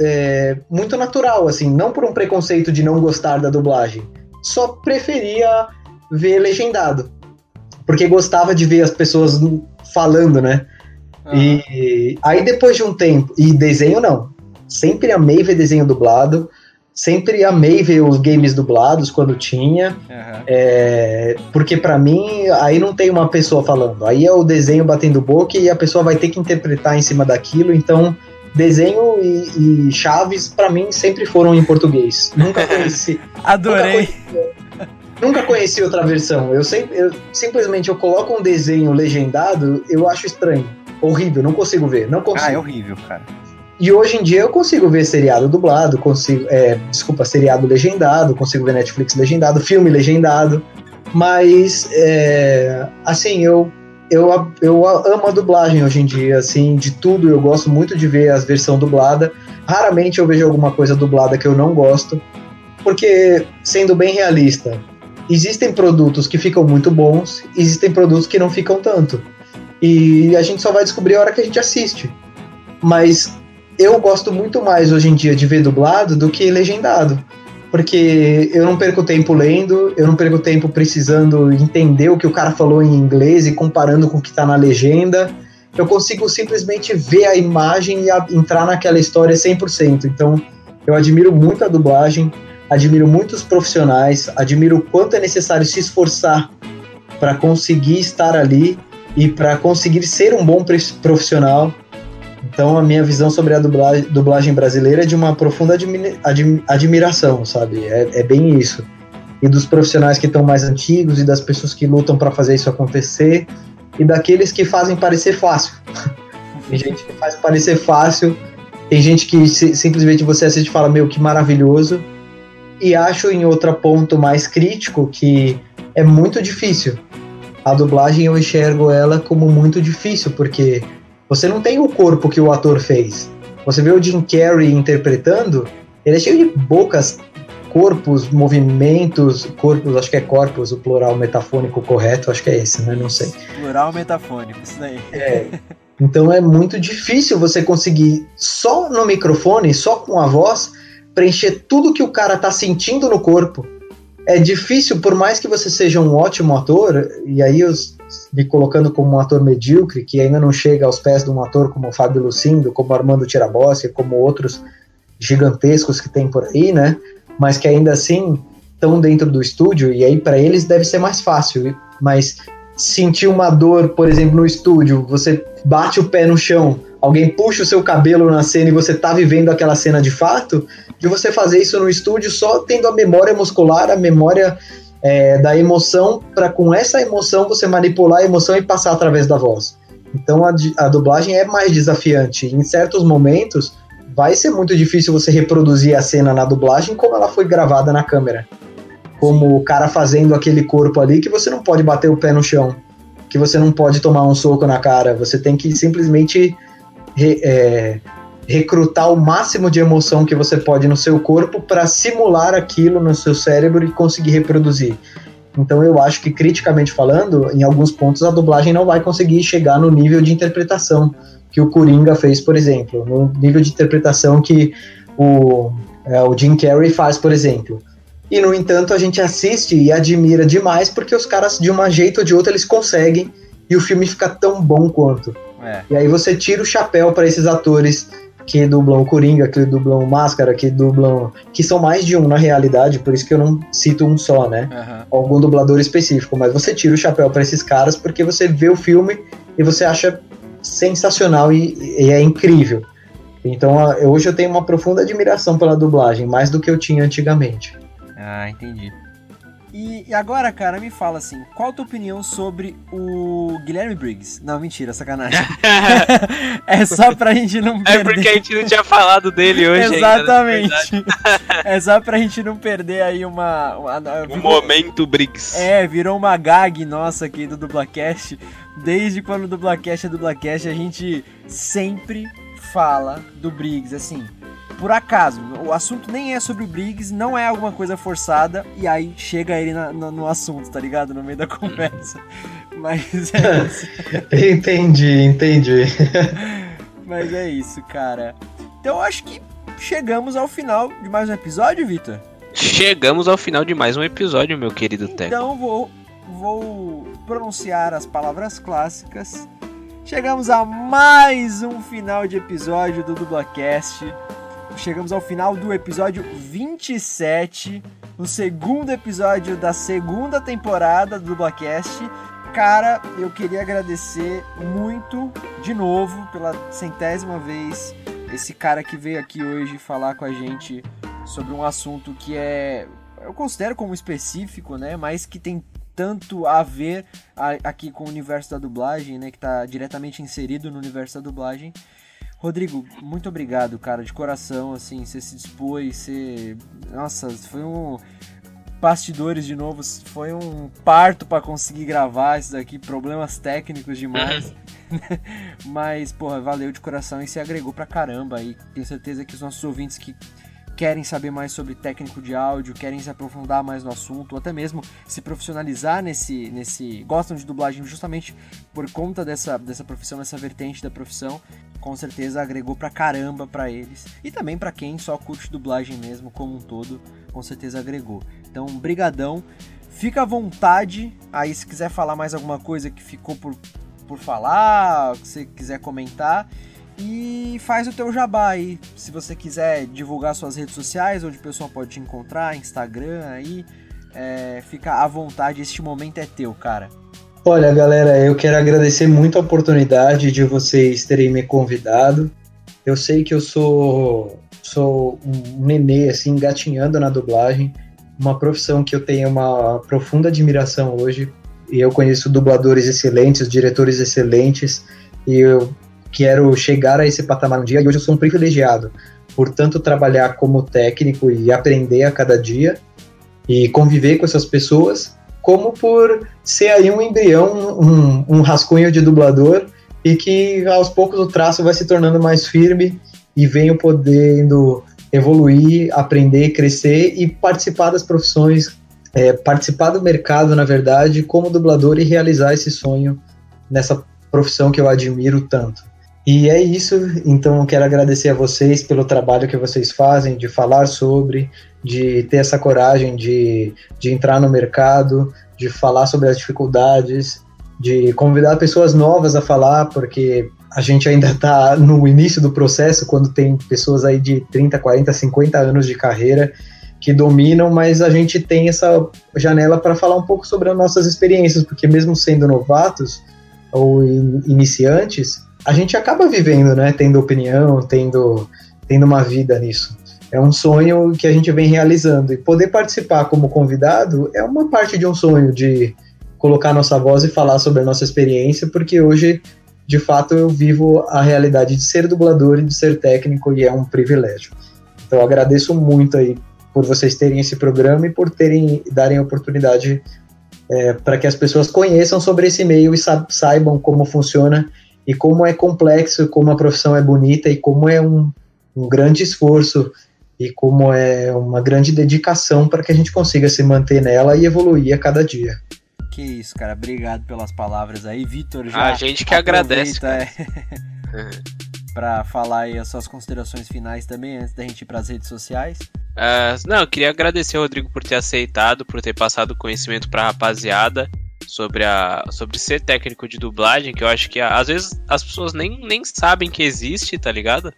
é, muito natural, assim, não por um preconceito de não gostar da dublagem, só preferia ver legendado, porque gostava de ver as pessoas falando, né? Uhum. E aí depois de um tempo, e desenho não, sempre amei ver desenho dublado, sempre amei ver os games dublados quando tinha, Aham. é, porque pra mim aí não tem uma pessoa falando, aí é o desenho batendo boca e a pessoa vai ter que interpretar em cima daquilo, então desenho e, e chaves pra mim sempre foram em português. Nunca conheci, Adorei. nunca conheci outra versão. Eu sempre, eu, simplesmente eu coloco um desenho legendado, eu acho estranho, horrível, não consigo ver, não consigo. Ah, é horrível, cara. E hoje em dia eu consigo ver seriado dublado, consigo, é, desculpa, seriado legendado, consigo ver Netflix legendado, filme legendado, mas é, assim eu eu, eu amo a dublagem hoje em dia, assim, de tudo eu gosto muito de ver as versões dublada. Raramente eu vejo alguma coisa dublada que eu não gosto, porque sendo bem realista, existem produtos que ficam muito bons, existem produtos que não ficam tanto. E a gente só vai descobrir a hora que a gente assiste. Mas eu gosto muito mais hoje em dia de ver dublado do que legendado. Porque eu não perco tempo lendo, eu não perco tempo precisando entender o que o cara falou em inglês e comparando com o que está na legenda. Eu consigo simplesmente ver a imagem e a- entrar naquela história 100%. Então, eu admiro muito a dublagem, admiro muito os profissionais, admiro o quanto é necessário se esforçar para conseguir estar ali e para conseguir ser um bom profissional. Então a minha visão sobre a dublagem, dublagem brasileira é de uma profunda admi- admi- admiração, sabe? É, é bem isso. E dos profissionais que estão mais antigos e das pessoas que lutam para fazer isso acontecer e daqueles que fazem parecer fácil. Tem gente que faz parecer fácil, tem gente que si- simplesmente você assiste e fala, meu, que maravilhoso. E acho em outro ponto mais crítico que é muito difícil. A dublagem eu enxergo ela como muito difícil, porque você não tem o corpo que o ator fez. Você vê o Jim Carrey interpretando, ele é cheio de bocas, corpos, movimentos, corpos, acho que é corpos, o plural metafônico correto, acho que é esse, né? Não sei. Plural metafônico, isso daí. Então é muito difícil você conseguir só no microfone, só com a voz, preencher tudo que o cara tá sentindo no corpo. É difícil, por mais que você seja um ótimo ator, e aí eu s- me colocando como um ator medíocre, que ainda não chega aos pés de um ator como Fábio Lucindo, como Armando Tirabossi, como outros gigantescos que tem por aí, né? Mas que ainda assim estão dentro do estúdio, e aí para eles deve ser mais fácil. Mas sentir uma dor, por exemplo, no estúdio, você bate o pé no chão, alguém puxa o seu cabelo na cena e você tá vivendo aquela cena de fato, de você fazer isso no estúdio só tendo a memória muscular, a memória é, da emoção, para com essa emoção você manipular a emoção e passar através da voz. Então a, a dublagem é mais desafiante. Em certos momentos vai ser muito difícil você reproduzir a cena na dublagem como ela foi gravada na câmera. Como o cara fazendo aquele corpo ali que você não pode bater o pé no chão, que você não pode tomar um soco na cara, você tem que simplesmente re- é, recrutar o máximo de emoção que você pode no seu corpo para simular aquilo no seu cérebro e conseguir reproduzir. Então eu acho que criticamente falando, em alguns pontos a dublagem não vai conseguir chegar no nível de interpretação que o Coringa fez, por exemplo, no nível de interpretação que o, é, o Jim Carrey faz, por exemplo. E no entanto a gente assiste e admira demais porque os caras de um jeito ou de outro eles conseguem e o filme fica tão bom quanto. É. E aí você tira o chapéu para esses atores que dublam o Coringa, que dublam Máscara, que dublam. que são mais de um na realidade, por isso que eu não cito um só, né? Aham. Algum dublador específico, mas você tira o chapéu para esses caras porque você vê o filme e você acha sensacional e, e é incrível. Então a- hoje eu tenho uma profunda admiração pela dublagem, mais do que eu tinha antigamente. Ah, entendi. E, e agora, cara, me fala assim, qual a tua opinião sobre o Guilherme Briggs? Não, mentira, sacanagem. é só pra gente não É perder. porque a gente não tinha falado dele hoje ainda, verdade. Exatamente. é só pra gente não perder aí uma. uma- O virou- momento Briggs. É, virou uma gag nossa aqui do Dublacast. Desde quando o Dublacast é Dublacast, a gente sempre fala do Briggs, assim. Por acaso, o assunto nem é sobre o Briggs, não é alguma coisa forçada, e aí chega ele na- no, no assunto, tá ligado? No meio da conversa. Mas é isso. entendi, entendi. Mas é isso, cara. Então eu acho que chegamos ao final de mais um episódio, Vitor. Chegamos ao final de mais um episódio, meu querido Teco. Então vou, vou pronunciar as palavras clássicas. Chegamos a mais um final de episódio do Dublacast. Chegamos ao final do episódio 27, o segundo episódio da segunda temporada do Dublacast. Cara, eu queria agradecer muito de novo pela centésima vez esse cara que veio aqui hoje falar com a gente sobre um assunto que é eu considero como específico, né, mas que tem tanto a ver aqui com o universo da dublagem, né, que está diretamente inserido no universo da dublagem. Rodrigo, muito obrigado, cara, de coração, assim, você se dispôs, você... Nossa, foi um... Bastidores de novo, foi um parto para conseguir gravar isso daqui, problemas técnicos demais. Mas, porra, valeu de coração e se agregou pra caramba. E tenho certeza que os nossos ouvintes que querem saber mais sobre técnico de áudio, querem se aprofundar mais no assunto, ou até mesmo se profissionalizar nesse, nesse gostam de dublagem justamente por conta dessa, dessa profissão, dessa vertente da profissão, com certeza agregou pra caramba para eles. E também para quem só curte dublagem mesmo como um todo, com certeza agregou. Então, brigadão. Fica à vontade aí se quiser falar mais alguma coisa que ficou por, por falar, se você quiser comentar e faz o teu jabá aí. Se você quiser divulgar suas redes sociais, onde o pessoal pode te encontrar, Instagram aí, é, fica à vontade, este momento é teu, cara. Olha, galera, eu quero agradecer muito a oportunidade de vocês terem me convidado. Eu sei que eu sou sou um nenê assim engatinhando na dublagem, uma profissão que eu tenho uma profunda admiração hoje. E eu conheço dubladores excelentes, diretores excelentes, e eu quero chegar a esse patamar um dia e hoje eu sou um privilegiado por tanto trabalhar como técnico e aprender a cada dia e conviver com essas pessoas, como por ser aí um embrião, um, um rascunho de dublador e que aos poucos o traço vai se tornando mais firme e venho podendo evoluir, aprender, crescer e participar das profissões, é, participar do mercado, na verdade, como dublador e realizar esse sonho nessa profissão que eu admiro tanto. E é isso, então quero agradecer a vocês pelo trabalho que vocês fazem, de falar sobre, de ter essa coragem de, de entrar no mercado, de falar sobre as dificuldades, de convidar pessoas novas a falar, porque a gente ainda está no início do processo, quando tem pessoas aí de 30, 40, 50 anos de carreira que dominam, mas a gente tem essa janela para falar um pouco sobre as nossas experiências, porque mesmo sendo novatos ou in iniciantes, a gente acaba vivendo, né? Tendo opinião, tendo, tendo uma vida nisso. É um sonho que a gente vem realizando. E poder participar como convidado é uma parte de um sonho de colocar nossa voz e falar sobre a nossa experiência, porque hoje, de fato, eu vivo a realidade de ser dublador e de ser técnico e é um privilégio. Então, agradeço muito aí por vocês terem esse programa e por terem darem oportunidade é, para que as pessoas conheçam sobre esse meio e saibam como funciona e como é complexo, como a profissão é bonita e como é um, um grande esforço e como é uma grande dedicação para que a gente consiga se manter nela e evoluir a cada dia. Que isso, cara. Obrigado pelas palavras aí, Vitor. A gente que agradece. É, para falar aí as suas considerações finais também, antes da gente ir para as redes sociais. Uh, não, eu queria agradecer ao Rodrigo por ter aceitado, por ter passado conhecimento para a rapaziada sobre, a, sobre ser técnico de dublagem, que eu acho que às vezes as pessoas nem, nem sabem que existe, tá ligado?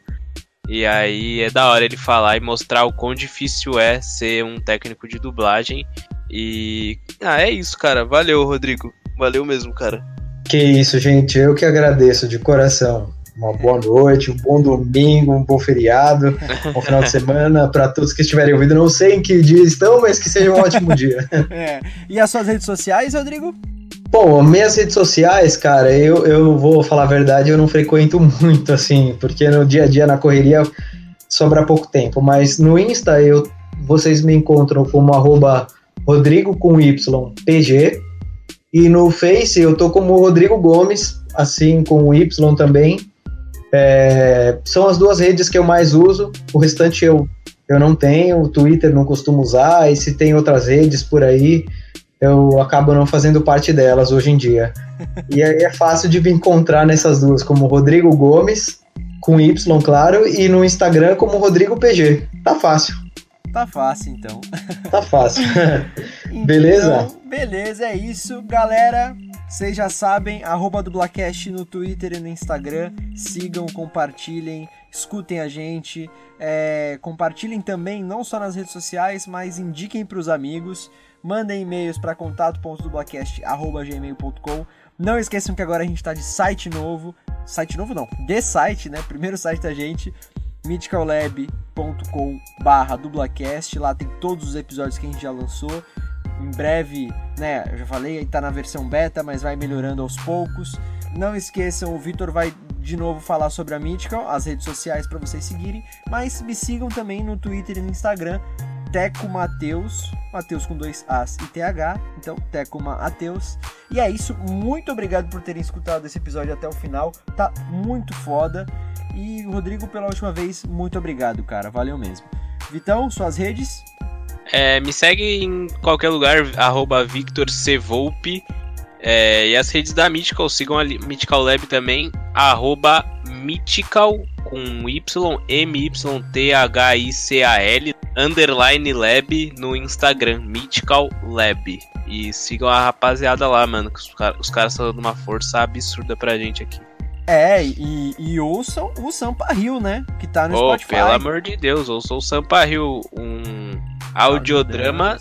E aí é da hora ele falar e mostrar o quão difícil é ser um técnico de dublagem. E. Ah, é isso, cara. Valeu, Rodrigo. Valeu mesmo, cara. Que isso, gente. Eu que agradeço de coração. Uma boa noite, um bom domingo, um bom feriado, um bom final de semana para todos que estiverem ouvindo. Não sei em que dia estão, mas que seja um ótimo dia. É. E as suas redes sociais, Rodrigo? Bom, minhas redes sociais, cara, eu, eu vou falar a verdade, eu não frequento muito, assim, porque no dia a dia, na correria, sobra pouco tempo. Mas no Insta, eu, vocês me encontram como arroba Rodrigo com Y, PG. E no Face, eu tô como Rodrigo Gomes, assim, com Y também. É, são as duas redes que eu mais uso, o restante eu, eu não tenho, o Twitter não costumo usar, e se tem outras redes por aí, eu acabo não fazendo parte delas hoje em dia. E é, é fácil de me encontrar nessas duas, como Rodrigo Gomes, com Y, claro, e no Instagram como Rodrigo PG. Tá fácil. Tá fácil então. Tá fácil. Então, Beleza? Beleza, é isso, galera. Vocês já sabem, arroba Dublacast no Twitter e no Instagram. Sigam, compartilhem, escutem a gente. É, compartilhem também, não só nas redes sociais, mas indiquem para os amigos. Mandem e-mails para contato.dublacast.gmail.com Não esqueçam que agora a gente está de site novo. Site novo não, de site, né? Primeiro site da gente, mythicallab.com barra dublacast. Lá tem todos os episódios que a gente já lançou. Em breve, né, eu já falei, tá na versão beta, mas vai melhorando aos poucos. Não esqueçam, o Vitor vai de novo falar sobre a Mythical, as redes sociais para vocês seguirem, mas me sigam também no Twitter e no Instagram, Teco Mateus, Mateus com dois As e TH, então Teco Mateus. E é isso, muito obrigado por terem escutado esse episódio até o final, tá muito foda. E Rodrigo, pela última vez, muito obrigado, cara, valeu mesmo. Vitão, suas redes? É, me segue em qualquer lugar, arroba. É, e as redes da Mythical, sigam a Mythical Lab também, arroba Mythical com Y, M-Y-T-H-I-C-A-L, underline lab no Instagram, Mythical Lab. E sigam a rapaziada lá, mano, que os, car os caras estão dando uma força absurda pra gente aqui. É, e, e ouçam o Sampa Rio, né? Que tá no oh, Spotify. Pelo amor de Deus, ouçam o Sampa Rio, um audiodrama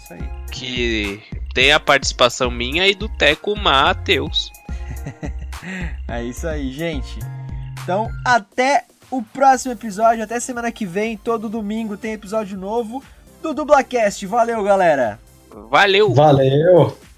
que tem a participação minha e do Teco Mateus. é isso aí, gente. Então, até o próximo episódio, até semana que vem, todo domingo tem episódio novo do Dublacast. Valeu, galera! Valeu! Valeu!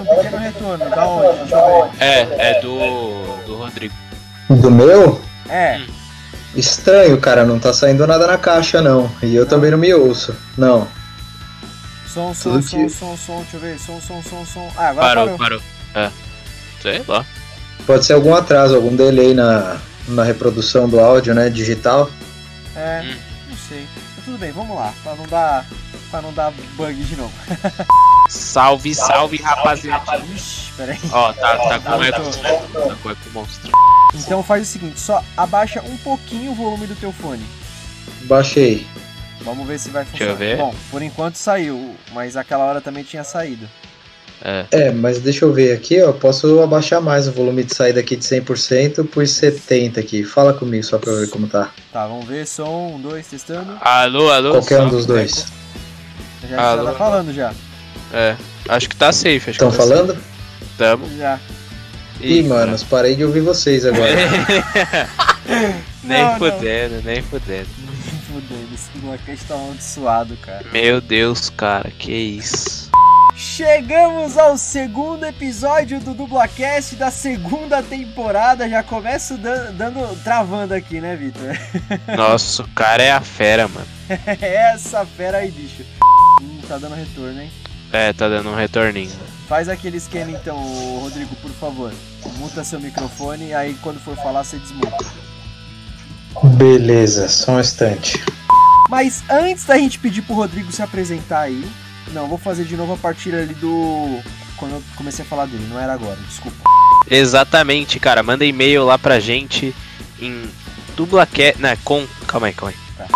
Um pequeno retorno. Da onde? Deixa eu ver. É, é do, do Rodrigo. Do meu? É, Estranho, cara, não tá saindo nada na caixa, não. E eu também não me ouço. Não. som, som, Tudo som, que- som, som, deixa eu ver. Som, som, som, som. Ah, agora Parou, parou. parou. É. Sei lá. Pode ser algum atraso, algum delay na, na reprodução do áudio, né? Digital. É, Hum. não sei. Tudo bem, vamos lá. Pra não dar, pra não dar bug de novo. Salve, salve, rapaziada. Ixi, peraí. Ó, tá, tá com eco. Tá com eco monstro. Então faz o seguinte, só abaixa um pouquinho o volume do teu fone. Baixei. Vamos ver se vai Deixa eu funcionar. ver. Bom, por enquanto saiu, mas aquela hora também tinha saído. É. É, mas deixa eu ver aqui, ó. Posso abaixar mais o volume de saída aqui de 100% por 70 aqui. Fala comigo só pra eu ver como tá. Tá, vamos ver. Som, um, dois, testando. Alô, alô. Qualquer um dos dois. Já, já Alô, tá alô. falando já. É. Acho que tá safe. Acho Estão que tá falando? safe. Tamo. Já. Ih, mano, parei de ouvir vocês agora. nem Não, não. fudendo, nem fudendo. Fudendo, esse Dublacast tá amaldiçoado, cara. Meu Deus, cara, que isso. Chegamos ao segundo episódio do Dublacast da segunda temporada. Já começo dan- dando, travando aqui, né, Vitor? Nossa, o cara é a fera, mano. Essa fera aí, bicho. Hum, tá dando retorno, hein? É, tá dando um retorninho. Faz aquele esquema então, Rodrigo, por favor. Muta seu microfone, aí quando for falar você desmuta. Beleza, só um instante. Mas antes da gente pedir pro Rodrigo se apresentar aí, não, vou fazer de novo a partir ali do. Quando eu comecei a falar dele, não era agora, desculpa. Exatamente, cara. Manda e-mail lá pra gente em dublaque... Né, com... Calma aí, calma aí. Tá.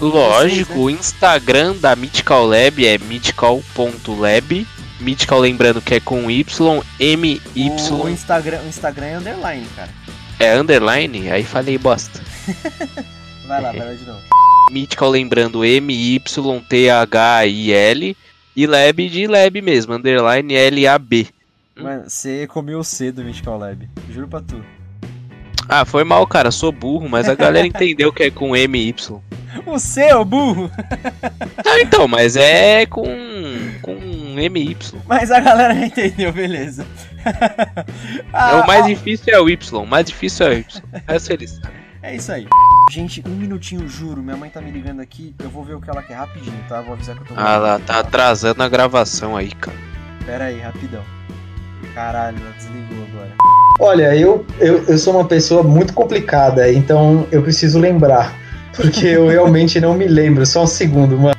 Lógico, Vocês, o Instagram da Mythical Lab é mythical.lab. Mythical lembrando que é com Y, M, O Y, Instagram, o Instagram é underline, cara. é underline, aí falei bosta. Vai lá, vai lá de novo. Mythical lembrando M, Y, T, H, I, L. E Lab de Lab mesmo, underline L, A, B. Mano, você comeu o C do Mystical Lab. Juro pra tu. Ah, foi mal, cara, sou burro, mas a galera entendeu que é com M, Y. O C, ô burro! Ah, então, mas é com, com MY. Mas a galera entendeu, beleza. É, Ah, o mais ah, difícil é o Y, o mais difícil é o Y. Essa eles sabem. É isso aí. Gente, um minutinho, juro. Minha mãe tá me ligando aqui. Eu vou ver o que ela quer rapidinho, tá? Vou avisar que eu tô. Ah lá, tá atrasando a gravação aí, cara. Pera aí, rapidão. Caralho, ela desligou agora. Olha, eu, eu, eu sou uma pessoa muito complicada, então eu preciso lembrar. Porque eu realmente não me lembro. Só um segundo, mano.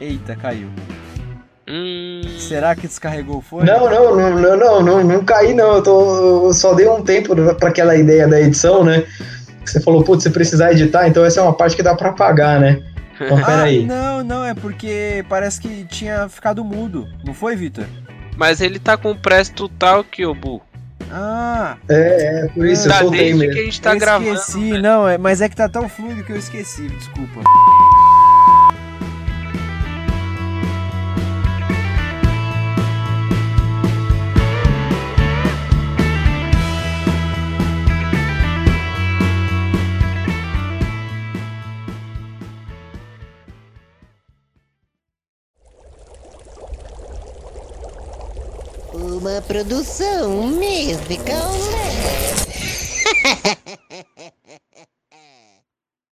Eita, caiu. Hum, Será que descarregou o fone? Não, não, não, não, não, não, não caí, não. Eu, tô, eu só dei um tempo pra aquela ideia da edição, né? Você falou, putz, você precisar editar, então essa é uma parte que dá pra apagar, né? Então, Ah, peraí. não, não, é porque parece que tinha ficado mudo. Não foi, Vitor? mas ele tá com Presto Talk, ô Bu. Ah, É, é, por isso eu Tá soltei desde mesmo. que a gente tá eu gravando. esqueci, não, é, mas é que tá tão fluido que eu esqueci, desculpa. Uma produção musical.